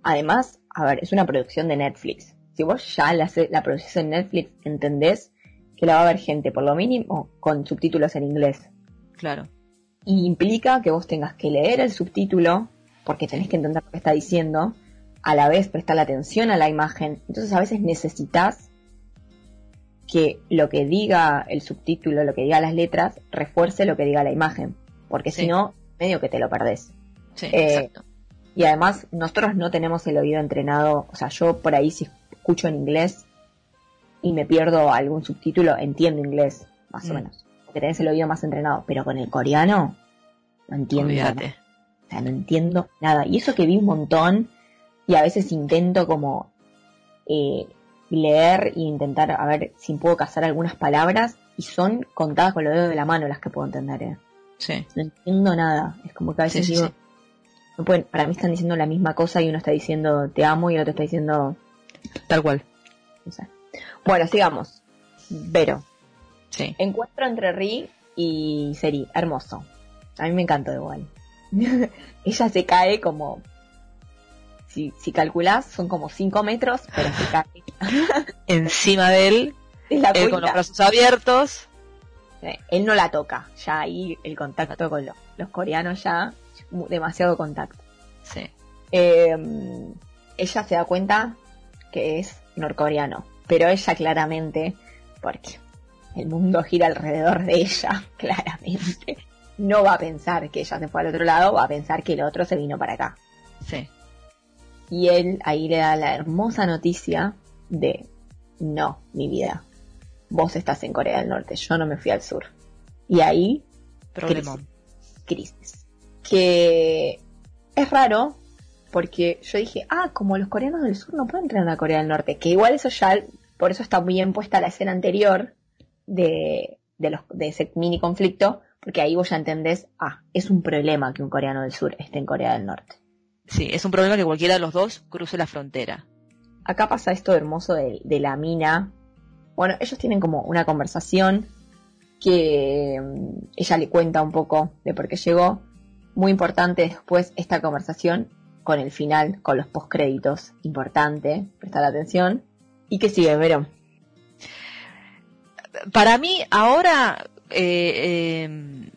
además, a ver, es una producción de Netflix. si vos ya la, la producís en Netflix, entendés que la va a ver gente, por lo mínimo, con subtítulos en inglés. Claro. Y implica que vos tengas que leer el subtítulo, porque tenés que entender lo que está diciendo, a la vez prestar atención a la imagen. Entonces a veces necesitas que lo que diga el subtítulo, lo que diga las letras, refuerce lo que diga la imagen. Porque si no, medio que te lo perdés. Sí, eh, exacto. Y además, nosotros no tenemos el oído entrenado. O sea, yo por ahí si escucho en inglés y me pierdo algún subtítulo, entiendo inglés, más o mm. menos. Porque tenés el oído más entrenado. Pero con el coreano, no entiendo. Nada. O sea, no entiendo nada. Y eso que vi un montón, y a veces intento como eh, leer e intentar a ver si puedo cazar algunas palabras, y son contadas con los dedos de la mano las que puedo entender. ¿eh? Sí. No entiendo nada. Es como que a veces digo, no pueden, para mí están diciendo la misma cosa y uno está diciendo te amo y el otro está diciendo tal cual. Bueno, sigamos. Vero. Sí. Encuentro entre Ri y Seri. Hermoso. A mí me encantó igual. Ella se cae como... Si, si calculás, son como 5 metros, pero se cae. Encima de él, eh, con los brazos abiertos. Él no la toca. Ya ahí el contacto con los, los coreanos ya demasiado contacto. Sí. Em, ella se da cuenta que es norcoreano, pero ella claramente, porque el mundo gira alrededor de ella, claramente, no va a pensar que ella se fue al otro lado, va a pensar que el otro se vino para acá. Sí. Y él ahí le da la hermosa noticia de, no, mi vida, vos estás en Corea del Norte, yo no me fui al sur. Y ahí, Problema. crisis que es raro porque yo dije, ah, como los coreanos del sur no pueden entrar a Corea del Norte, que igual eso ya, por eso está muy bien puesta la escena anterior de, de, los, de ese mini conflicto, porque ahí vos ya entendés, ah, es un problema que un coreano del sur esté en Corea del Norte. Sí, es un problema que cualquiera de los dos cruce la frontera. Acá pasa esto hermoso de, de la mina. Bueno, ellos tienen como una conversación que mm, ella le cuenta un poco de por qué llegó muy importante después esta conversación con el final, con los postcréditos. Importante, prestar atención. ¿Y qué sigue, Vero? Para mí, ahora eh, eh,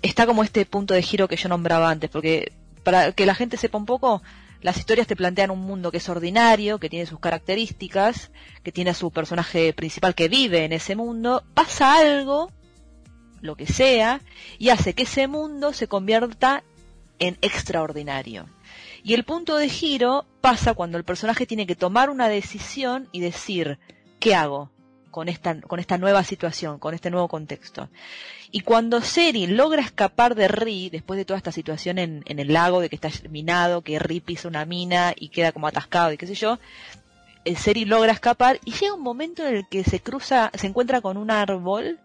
está como este punto de giro que yo nombraba antes, porque para que la gente sepa un poco, las historias te plantean un mundo que es ordinario, que tiene sus características, que tiene a su personaje principal que vive en ese mundo, pasa algo lo que sea, y hace que ese mundo se convierta en extraordinario. Y el punto de giro pasa cuando el personaje tiene que tomar una decisión y decir, ¿qué hago con esta, con esta nueva situación, con este nuevo contexto? Y cuando Seri logra escapar de Ri, después de toda esta situación en, en el lago, de que está minado, que Ri pisa una mina y queda como atascado y qué sé yo, Seri logra escapar y llega un momento en el que se cruza, se encuentra con un árbol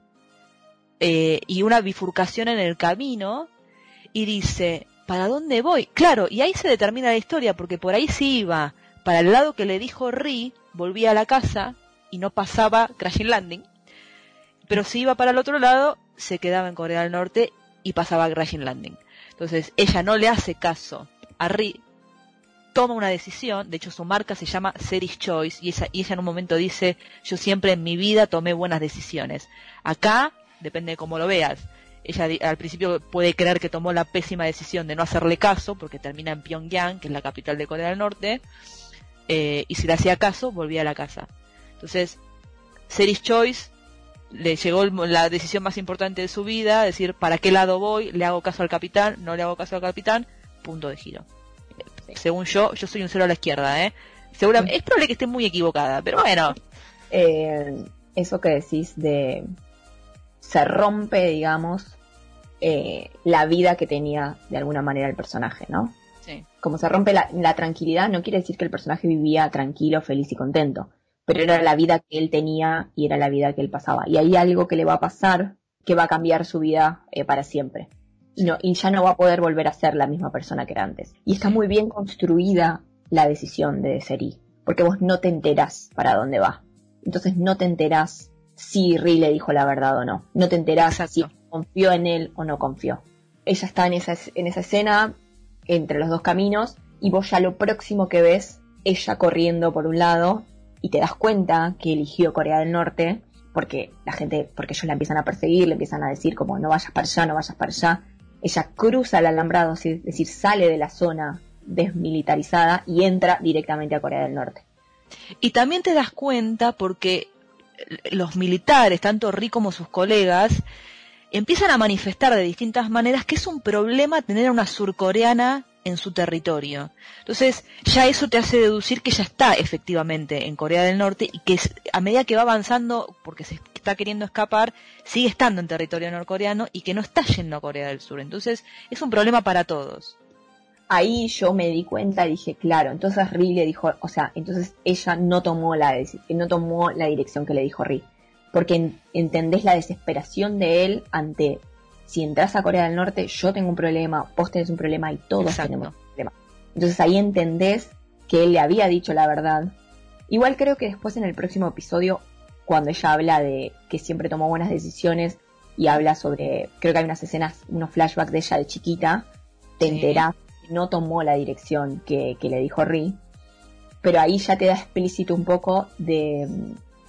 eh, y una bifurcación en el camino y dice, ¿para dónde voy? Claro, y ahí se determina la historia, porque por ahí sí iba para el lado que le dijo Ri, volvía a la casa y no pasaba Crashing Landing, pero si iba para el otro lado, se quedaba en Corea del Norte y pasaba Crashing Landing. Entonces ella no le hace caso a Ri, toma una decisión, de hecho su marca se llama Series Choice y ella, y ella en un momento dice, yo siempre en mi vida tomé buenas decisiones. Acá depende de cómo lo veas. Ella al principio puede creer que tomó la pésima decisión de no hacerle caso, porque termina en Pyongyang, que es la capital de Corea del Norte, eh, y si le hacía caso, volvía a la casa. Entonces, Series Choice le llegó la decisión más importante de su vida, decir, ¿para qué lado voy? ¿Le hago caso al capitán? ¿No le hago caso al capitán? Punto de giro. Según yo, yo soy un cero a la izquierda, ¿eh? Seguramente, es probable que esté muy equivocada, pero bueno. Eh, eso que decís de se rompe, digamos, eh, la vida que tenía de alguna manera el personaje, ¿no? Sí. Como se rompe la, tranquilidad, no quiere decir que el personaje vivía tranquilo, feliz y contento, pero era la vida que él tenía y era la vida que él pasaba. Y hay algo que le va a pasar que va a cambiar su vida eh, para siempre. No, y ya no va a poder volver a ser la misma persona que era antes. Y está muy bien construida la decisión de Seri, porque vos no te enterás para dónde va. Entonces no te enterás si Ri le dijo la verdad o no. No te enterás si confió en él o no confió. Ella está en esa, en esa escena, entre los dos caminos, y vos ya lo próximo que ves, ella corriendo por un lado y te das cuenta que eligió Corea del Norte porque la gente, porque ellos la empiezan a perseguir, le empiezan a decir como no vayas para allá, no vayas para allá. Ella cruza el alambrado, es decir, sale de la zona desmilitarizada y entra directamente a Corea del Norte. Y también te das cuenta porque los militares, tanto Ri como sus colegas, empiezan a manifestar de distintas maneras que es un problema tener a una surcoreana en su territorio. Entonces, ya eso te hace deducir que ya está efectivamente en Corea del Norte y que a medida que va avanzando, porque se está queriendo escapar, sigue estando en territorio norcoreano y que no está yendo a Corea del Sur. Entonces, es un problema para todos. Ahí yo me di cuenta y dije, claro, entonces Ri le dijo, o sea, entonces ella no tomó la, no tomó la dirección que le dijo Ri. Porque entendés la desesperación de él ante si entras a Corea del Norte, yo tengo un problema, vos tenés un problema y todos tenemos un problema. Entonces ahí entendés que él le había dicho la verdad. Igual creo que después en el próximo episodio, cuando ella habla de que siempre tomó buenas decisiones y habla sobre, creo que hay unas escenas, unos flashbacks de ella de chiquita, te enterás que no tomó la dirección que, le dijo Ri. Pero ahí ya te da explícito un poco de,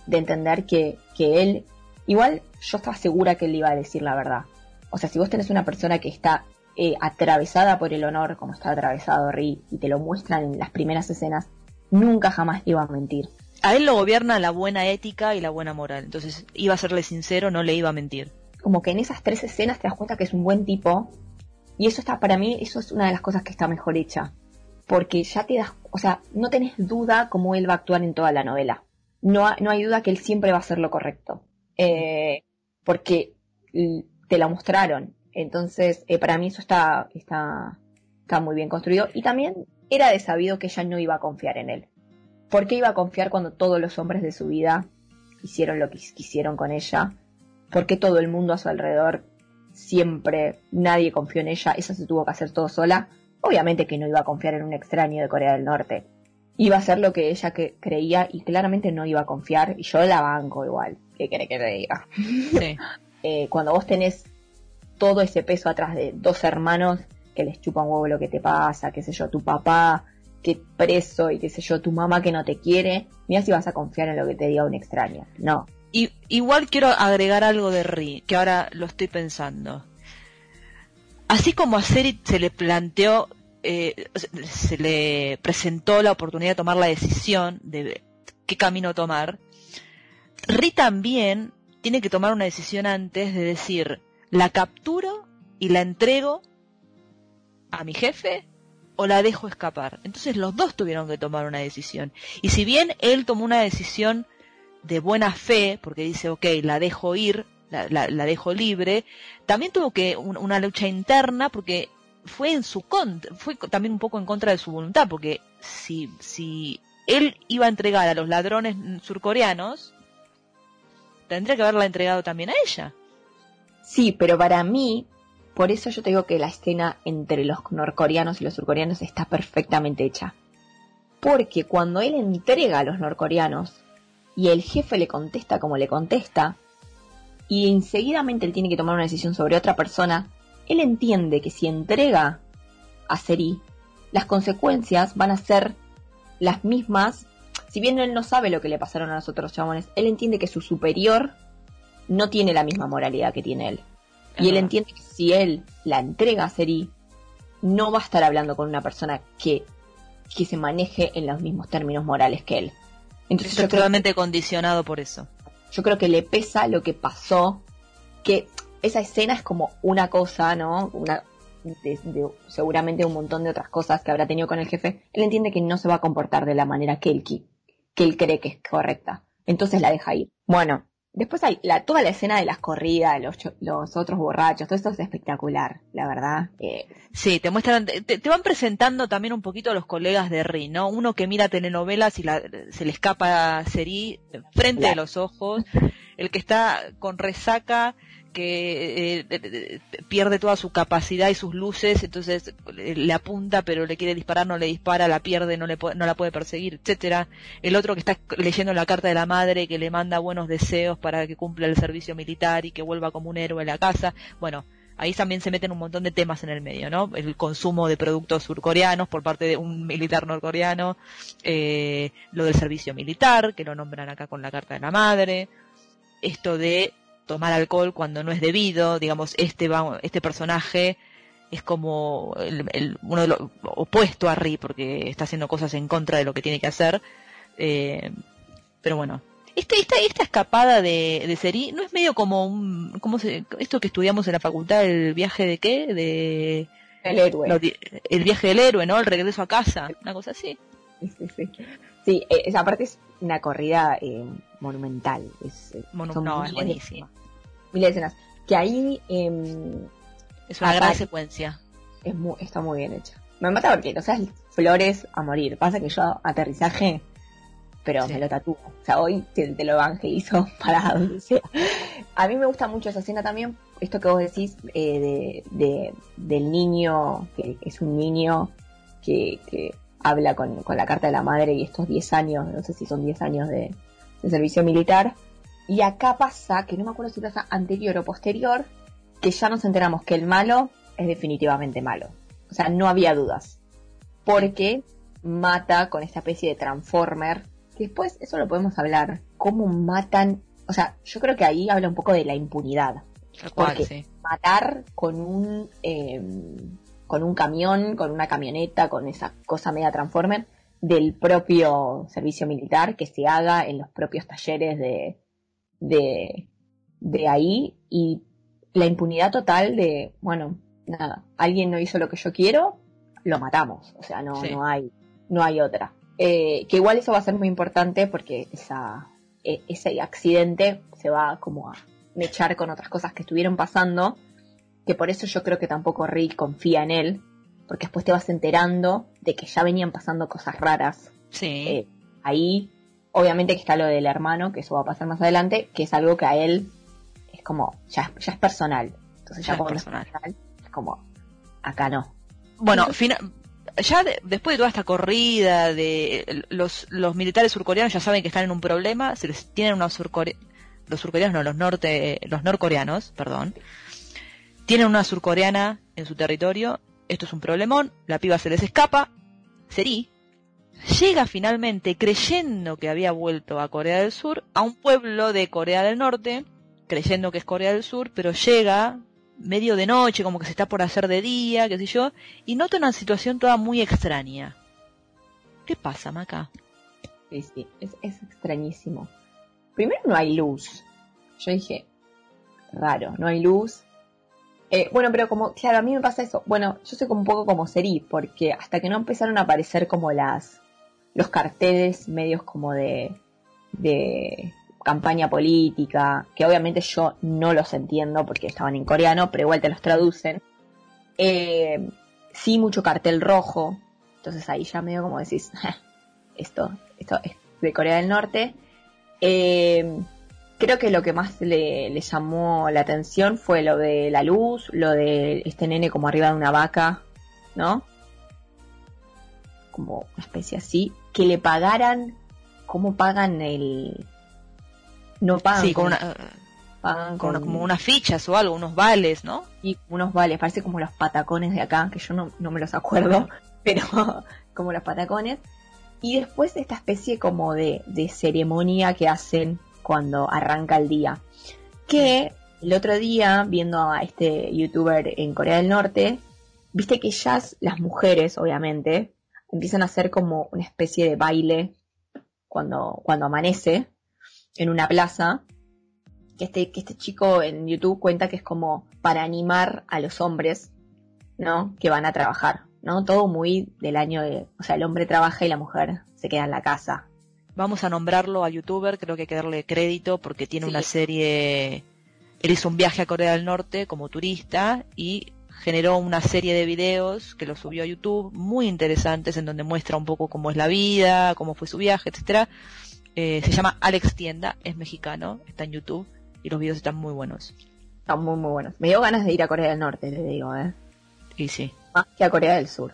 de entender que, que él, igual yo estaba segura que él iba a decir la verdad o sea, si vos tenés una persona que está eh, atravesada por el honor, como está atravesado Ri, y te lo muestran en las primeras escenas, nunca jamás iba a mentir. A él lo gobierna la buena ética y la buena moral. Entonces, iba a serle sincero, no le iba a mentir. Como que en esas tres escenas te das cuenta que es un buen tipo. Y eso está, para mí, eso es una de las cosas que está mejor hecha. Porque ya te das, o sea, no tenés duda cómo él va a actuar en toda la novela. No, no hay duda que él siempre va a hacer lo correcto. Eh, porque te la mostraron. Entonces, eh, para mí eso está, está, está muy bien construido. Y también era de sabido que ella no iba a confiar en él. ¿Por qué iba a confiar cuando todos los hombres de su vida hicieron lo que quisieron con ella? ¿Por qué todo el mundo a su alrededor siempre, nadie confió en ella? Ella se tuvo que hacer todo sola. Obviamente que no iba a confiar en un extraño de Corea del Norte. Iba a hacer lo que ella que creía y claramente no iba a confiar. Y yo la banco igual. ¿Qué quiere que te diga? Sí. Eh, cuando vos tenés todo ese peso atrás de dos hermanos que les chupa un huevo lo que te pasa, qué sé yo, tu papá que preso y qué sé yo, tu mamá que no te quiere, mira si vas a confiar en lo que te diga un extraño. No. Y, igual quiero agregar algo de Ri, que ahora lo estoy pensando. Así como a Seri se le planteó, eh, se le presentó la oportunidad de tomar la decisión de qué camino tomar, Ri también tiene que tomar una decisión antes de decir, ¿la capturo y la entrego a mi jefe o la dejo escapar? Entonces los dos tuvieron que tomar una decisión. Y si bien él tomó una decisión de buena fe, porque dice, ok, la dejo ir, la, dejo libre, también tuvo que una lucha interna porque fue en su contra, fue también un poco en contra de su voluntad, porque si, si él iba a entregar a los ladrones surcoreanos, tendría que haberla entregado también a ella. Sí, pero para mí, por eso yo te digo que la escena entre los norcoreanos y los surcoreanos está perfectamente hecha. Porque cuando él entrega a los norcoreanos y el jefe le contesta como le contesta, y enseguidamente él tiene que tomar una decisión sobre otra persona, él entiende que si entrega a Seri, las consecuencias van a ser las mismas si bien él no sabe lo que le pasaron a los otros chabones, él entiende que su superior no tiene la misma moralidad que tiene él. Y él entiende que si él la entrega a Seri, no va a estar hablando con una persona que, que se maneje en los mismos términos morales que él. Entonces, Estoy totalmente condicionado por eso. Yo creo que le pesa lo que pasó, que esa escena es como una cosa, ¿no? Una, seguramente un montón de otras cosas que habrá tenido con el jefe. Él entiende que no se va a comportar de la manera que él, que él cree que es correcta. Entonces la deja ir. Bueno, después hay la, toda la escena de las corridas, los, los otros borrachos, todo esto es espectacular, la verdad. Eh, sí, te muestran, te, van presentando también un poquito a los colegas de Ri, ¿no? Uno que mira telenovelas y la, se le escapa Seri frente a los ojos, el que está con resaca que eh, pierde toda su capacidad y sus luces, entonces le apunta pero le quiere disparar, no le dispara, la pierde, no, le no la puede perseguir, etcétera. El otro que está leyendo la carta de la madre que le manda buenos deseos para que cumpla el servicio militar y que vuelva como un héroe a la casa. Bueno, ahí también se meten un montón de temas en el medio, ¿no? El consumo de productos surcoreanos por parte de un militar norcoreano, eh, lo del servicio militar, que lo nombran acá con la carta de la madre, esto de tomar alcohol cuando no es debido, digamos, este, este personaje es como el, uno de los opuesto a Ri porque está haciendo cosas en contra de lo que tiene que hacer. Eh, pero bueno, este, esta, esta escapada de, de Seri no es medio como un, ¿cómo se, esto que estudiamos en la facultad, el viaje de qué? De, el héroe. el viaje del héroe, ¿no? El regreso a casa, una cosa así. Sí, sí, sí. Eh, esa parte es una corrida eh, monumental. Es, eh, no, es buenísima. Mil escenas. Que ahí... Eh, es una gran secuencia. Es está muy bien hecha. Me mata porque, o sea, flores a morir. Pasa que yo aterrizaje, pero me lo tatúo. O sea, hoy te, lo evangelizo para donde sea. A mí me gusta mucho esa escena también, esto que vos decís eh, de, del niño, que es un niño que, que habla con, con, la carta de la madre y estos 10 años, no sé si son 10 años de, de servicio militar. Y acá pasa, que no me acuerdo si pasa anterior o posterior, que ya nos enteramos que el malo es definitivamente malo. O sea, no había dudas. Porque mata con esta especie de transformer, que después, eso lo podemos hablar, cómo matan, o sea, yo creo que ahí habla un poco de la impunidad. porque matar con un, em, con un camión, con una camioneta, con esa cosa media transformer, del propio servicio militar que se haga en los propios talleres de, de, de ahí y la impunidad total de, bueno, nada, alguien no hizo lo que yo quiero, lo matamos. O sea, no, no hay, no hay otra. Eh, que igual eso va a ser muy importante porque esa, e, ese accidente se va como a mechar con otras cosas que estuvieron pasando, que por eso yo creo que tampoco Rick confía en él, porque después te vas enterando de que ya venían pasando cosas raras. Sí. Eh, ahí, obviamente que está lo del hermano, que eso va a pasar más adelante, que es algo que a él como, ya, ya es personal. Entonces ya, es personal. es como, acá no. Bueno, ya después de toda esta corrida de los, los militares surcoreanos ya saben que están en un problema, se les tienen una surcoreana, los surcoreanos no, los norte, los norcoreanos, perdón, tienen una surcoreana en su territorio, esto es un problemón, la piba se les escapa, Seri llega finalmente creyendo que había vuelto a Corea del Sur, a un pueblo de Corea del Norte, creyendo que es Corea del Sur, pero llega medio de noche, como que se está por hacer de día, qué sé yo, y nota una situación toda muy extraña. ¿Qué pasa, Maca? Sí, sí, es, extrañísimo. Primero no hay luz. Yo dije, raro, no hay luz. Eh, bueno, pero como, claro, a mí me pasa eso. Bueno, yo soy como un poco como Seri, porque hasta que no empezaron a aparecer como las, los carteles medios como de, de campaña política, que obviamente yo no los entiendo porque estaban en coreano, pero igual te los traducen. Eh, sí, mucho cartel rojo, entonces ahí ya medio como decís, esto, esto es de Corea del Norte. Eh, creo que lo que más le, le, llamó la atención fue lo de la luz, lo de este nene como arriba de una vaca, ¿no? Como una especie así, que le pagaran, ¿cómo pagan el, no pagan. Sí, con, una, pagan con, como unas fichas o algo, unos vales, ¿no? Y unos vales, parece como los patacones de acá, que yo no, no me los acuerdo, pero como los patacones. Y después esta especie como de, de ceremonia que hacen cuando arranca el día. Que el otro día, viendo a este youtuber en Corea del Norte, viste que ellas, las mujeres, obviamente, empiezan a hacer como una especie de baile cuando, cuando amanece, en una plaza, que este, que este chico en YouTube cuenta que es como para animar a los hombres, ¿no? Que van a trabajar, ¿no? Todo muy del año de, o sea, el hombre trabaja y la mujer se queda en la casa. Vamos a nombrarlo a youtuber, creo que hay que darle crédito porque tiene una serie, él hizo un viaje a Corea del Norte como turista y generó una serie de videos que lo subió a YouTube muy interesantes en donde muestra un poco cómo es la vida, cómo fue su viaje, etcétera eh, se llama Alex Tienda, es mexicano, está en YouTube y los videos están muy buenos. Están muy, muy buenos. Me dio ganas de ir a Corea del Norte, te digo, ¿eh? Y sí. Más que a Corea del Sur.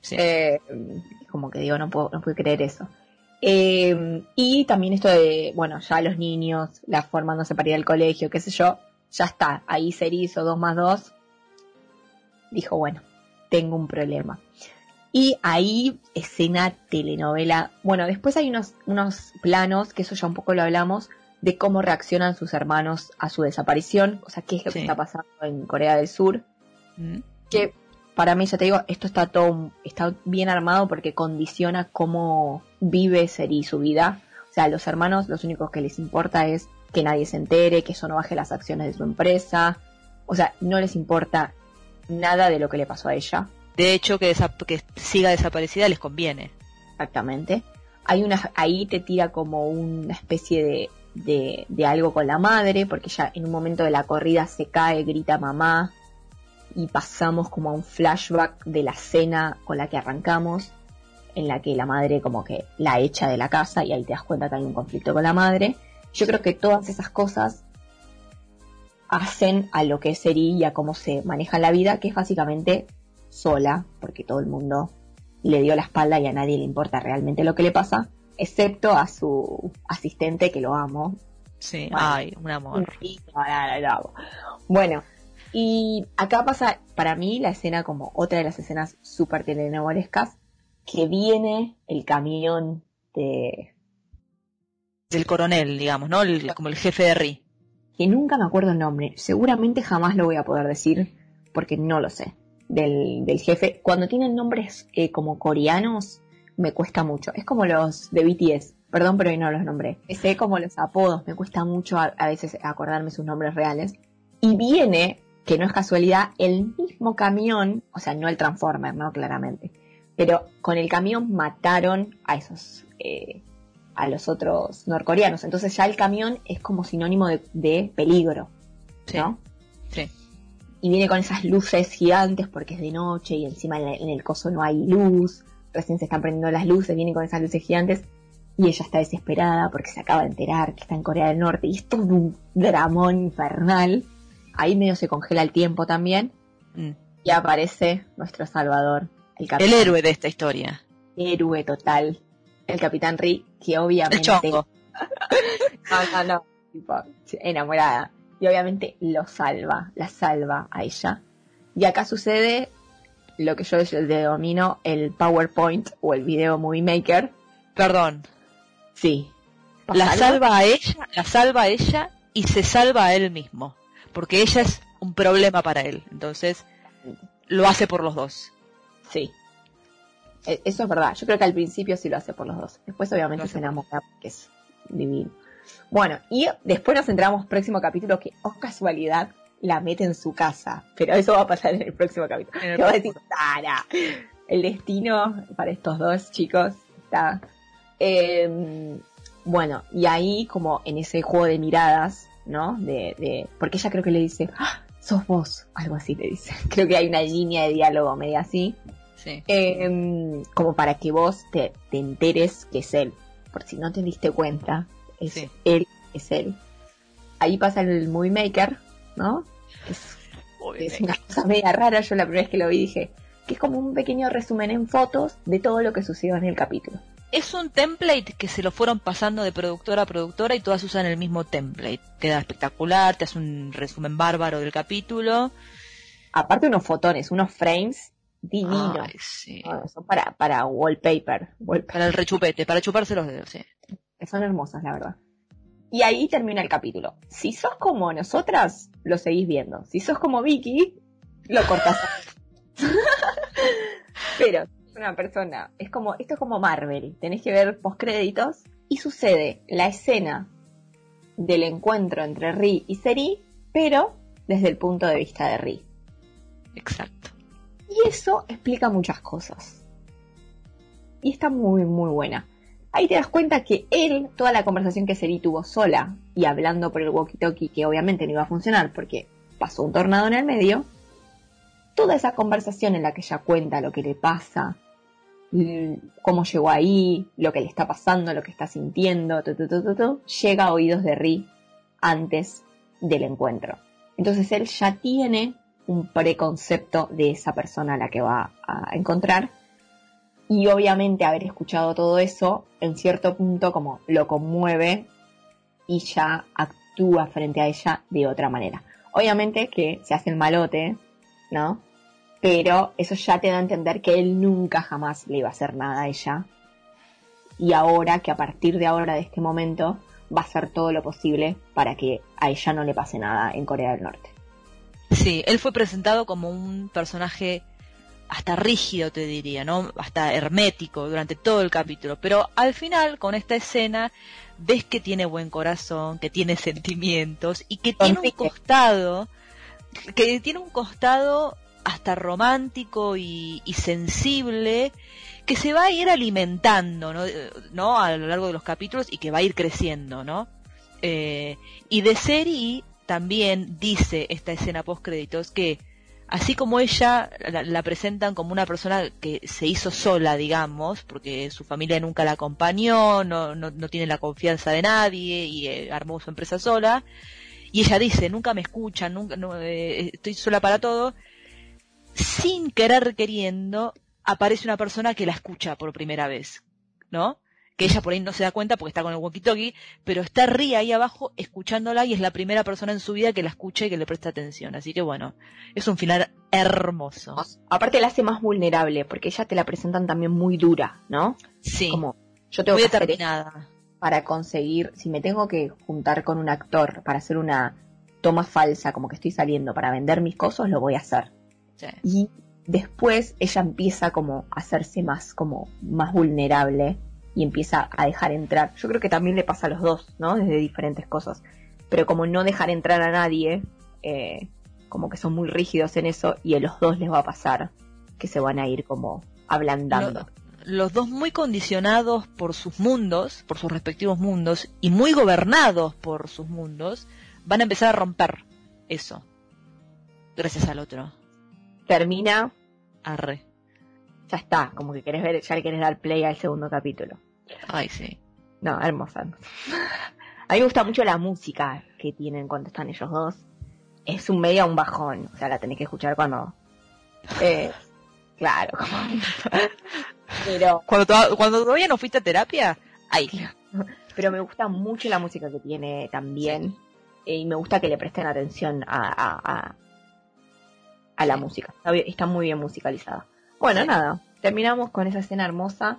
Sí. Eh, como que digo, no puedo, no puedo creer eso. Eh, y también esto de, bueno, ya los niños, la formándose para ir al colegio, qué sé yo, ya está. Ahí se hizo dos más dos, dijo, bueno, tengo un problema. Y ahí, escena telenovela. Bueno, después hay unos, unos planos, que eso ya un poco lo hablamos, de cómo reaccionan sus hermanos a su desaparición. O sea, qué es lo que está pasando en Corea del Sur. Mm. Que para mí, ya te digo, esto está todo, está bien armado porque condiciona cómo vive Seri su vida. O sea, a los hermanos los únicos que les importa es que nadie se entere, que eso no baje las acciones de su empresa. O sea, no les importa nada de lo que le pasó a ella. De hecho, que, que siga desaparecida les conviene. Exactamente. Hay una, ahí te tira como una especie de, de, algo con la madre, porque ya en un momento de la corrida se cae, grita mamá, y pasamos como a un flashback de la cena con la que arrancamos, en la que la madre como que la echa de la casa y ahí te das cuenta que hay un conflicto con la madre. Yo creo que todas esas cosas hacen a lo que es Seri y a cómo se maneja la vida, que es básicamente sola, porque todo el mundo le dio la espalda y a nadie le importa realmente lo que le pasa, excepto a su asistente que lo amo. Sí, ay, un amor. Bueno, y acá pasa para mí la escena como otra de las escenas súper telenovelescas, que viene el camión de... Del coronel, digamos, ¿no? como el jefe de RI. Que nunca me acuerdo el nombre, seguramente jamás lo voy a poder decir porque no lo sé del, del jefe, cuando tienen nombres eh, como coreanos, me cuesta mucho. Es como los de BTS, perdón, pero hoy no los nombré. Sé como los apodos, me cuesta mucho a, veces acordarme sus nombres reales. Y viene, que no es casualidad, el mismo camión, o sea, no el Transformer, ¿no? Claramente. Pero con el camión mataron a esos, eh, a los otros norcoreanos. Entonces ya el camión es como sinónimo de, de peligro, ¿no? Sí y viene con esas luces gigantes porque es de noche y encima en, el coso no hay luz, recién se están prendiendo las luces, viene con esas luces gigantes y ella está desesperada porque se acaba de enterar que está en Corea del Norte y es todo un dramón infernal. Ahí medio se congela el tiempo también mm. y aparece nuestro Salvador, el capitán. El héroe de esta historia. Héroe total. El capitán Rick, que obviamente... El no, no, no. enamorada y obviamente lo salva, la salva a ella. Y acá sucede lo que yo denomino el PowerPoint o el video Movie Maker. Perdón. Sí. La salva a ella, la salva a ella y se salva a él mismo. Porque ella es un problema para él. Entonces, lo hace por los dos. Sí. E, eso es verdad. Yo creo que al principio sí lo hace por los dos. Después obviamente se enamora porque es divino. Bueno, y después nos entramos próximo capítulo que, oh casualidad, la mete en su casa. Pero eso va a pasar en el próximo capítulo. Te voy a decir, Tara, el destino para estos dos chicos está... Em, bueno, y ahí como en ese juego de miradas, ¿no? De, de porque ella creo que le dice, ¡Ah, sos vos, algo así le dice. Creo que hay una línea de diálogo media así. Sí. Em, como para que vos te, te enteres que es él. Por si no te diste cuenta, es él, es él. Ahí pasa el Movie Maker, ¿no? Es, una cosa media rara, yo la primera vez que lo vi dije, que es como un pequeño resumen en fotos de todo lo que sucedió en el capítulo. Es un template que se lo fueron pasando de productora a productora y todas usan el mismo template. Queda espectacular, te hace un resumen bárbaro del capítulo. Aparte unos fotones, unos frames divinos. son para, para wallpaper, wallpaper. Para el rechupete, para chuparse los dedos, sí son hermosas, la verdad. Y ahí termina el capítulo. Si sos como nosotras, lo seguís viendo. Si sos como Vicky, lo cortás. Pero una persona, es como, esto es como Marvel, tenés que ver postcréditos y sucede la escena del encuentro entre Ri y Seri, pero desde el punto de vista de Ri. Exacto. Y eso explica muchas cosas. Y está muy, muy buena ahí te das cuenta que él, toda la conversación que Seri tuvo sola y hablando por el walkie-talkie, que obviamente no iba a funcionar porque pasó un tornado en el medio, toda esa conversación en la que ella cuenta lo que le pasa, cómo llegó ahí, lo que le está pasando, lo que está sintiendo, llega a oídos de Ri antes del encuentro. Entonces él ya tiene un preconcepto de esa persona a la que va a encontrar y obviamente haber escuchado todo eso, en cierto punto como lo conmueve y ya actúa frente a ella de otra manera. Obviamente que se hace el malote, ¿no? Pero eso ya te da a entender que él nunca jamás le iba a hacer nada a ella. Y ahora que a partir de ahora, de este momento, va a hacer todo lo posible para que a ella no le pase nada en Corea del Norte. Sí, él fue presentado como un personaje hasta rígido, te diría, ¿no? Hasta hermético durante todo el capítulo. Pero al final, con esta escena, ves que tiene buen corazón, que tiene sentimientos y que tiene un costado, que tiene un costado hasta romántico y, sensible que se va a ir alimentando, ¿no? A lo largo de los capítulos y que va a ir creciendo, ¿no? Eh, y de Seri también dice esta escena post créditos que así como ella la, presentan como una persona que se hizo sola, digamos, porque su familia nunca la acompañó, no, no, no tiene la confianza de nadie y eh, armó su empresa sola, y ella dice, nunca me escuchan, nunca, eh, estoy sola para todo, sin querer queriendo, aparece una persona que la escucha por primera vez, ¿no? Que ella por ahí no se da cuenta porque está con el walkie-talkie, pero está ría ahí abajo escuchándola y es la primera persona en su vida que la escucha y que le presta atención. Así que bueno, es un final hermoso. Aparte la hace más vulnerable porque ella te la presentan también muy dura, ¿no? Sí. Como yo tengo muy que determinada. para conseguir, si me tengo que juntar con un actor para hacer una toma falsa, como que estoy saliendo para vender mis cosas, lo voy a hacer. Y después ella empieza como a hacerse más, como más vulnerable y empieza a dejar entrar. Yo creo que también le pasa a los dos, ¿no? Desde diferentes cosas. Pero como no dejar entrar a nadie, eh, como que son muy rígidos en eso y a los dos les va a pasar que se van a ir como ablandando. los dos muy condicionados por sus mundos, por sus respectivos mundos, y muy gobernados por sus mundos, van a empezar a romper eso. Gracias al otro termina. Arre. Ya está, como que querés ver, ya le querés dar play al segundo capítulo. Ay, sí. No, hermosa. A mí me gusta mucho la música que tienen cuando están ellos dos. Es un medio un bajón, o sea, la tenés que escuchar cuando... Eh, claro, Pero... Cuando, cuando todavía no fuiste a terapia, ahí. Pero me gusta mucho la música que tiene también. Y me gusta que le presten atención a, a la música. Está, muy bien musicalizada. Bueno, nada, terminamos con esa escena hermosa.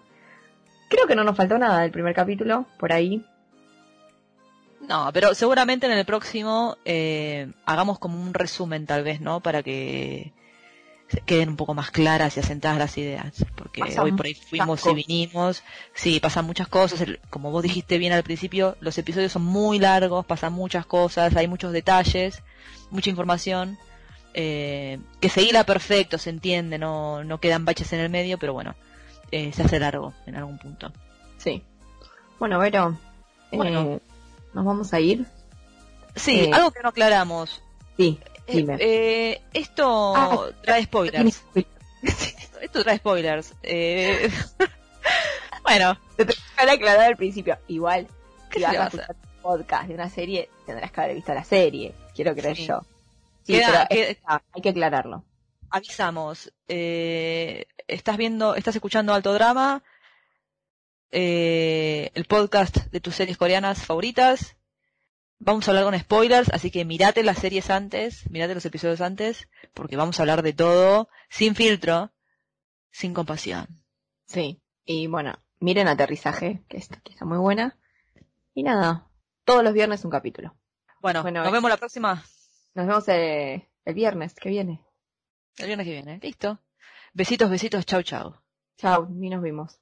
Creo que no nos faltó nada del primer capítulo, por ahí. No, pero seguramente en el próximo eh, hagamos como un resumen tal vez, ¿no? Para que queden un poco más claras y asentadas las ideas. Porque hoy por ahí fuimos y vinimos. Sí, pasan muchas cosas. Como vos dijiste bien al principio, los episodios son muy largos, pasan muchas cosas, hay muchos detalles, mucha información eh, que seguirá perfecto, se entiende, no, no quedan baches en el medio, pero bueno, eh, se hace largo en algún punto. Sí. Bueno, Vero, eh, ¿nos vamos a ir? Sí, eh, algo que no aclaramos. Sí, dime. esto ah, trae spoilers. esto trae spoilers. bueno. Te tengo que aclarar al principio. Igual, si vas a escuchar un podcast de una serie, tendrás que haber visto la serie. Quiero creer yo. Sí, hay que aclararlo. Avisamos, eh, estás viendo, estás escuchando Alto Drama, eh, el podcast de tus series coreanas favoritas. Vamos a hablar con spoilers, así que mirate las series antes, mirate los episodios antes, porque vamos a hablar de todo sin filtro, sin compasión. Sí, y bueno, miren Aterrizaje, que está, que está muy buena. Y nada, todos los viernes un capítulo. Bueno, bueno nos vemos la próxima. Nos vemos eh, el viernes que viene. El viernes que viene. Listo. Besitos, besitos. Chau, chau. Chau, y nos vimos.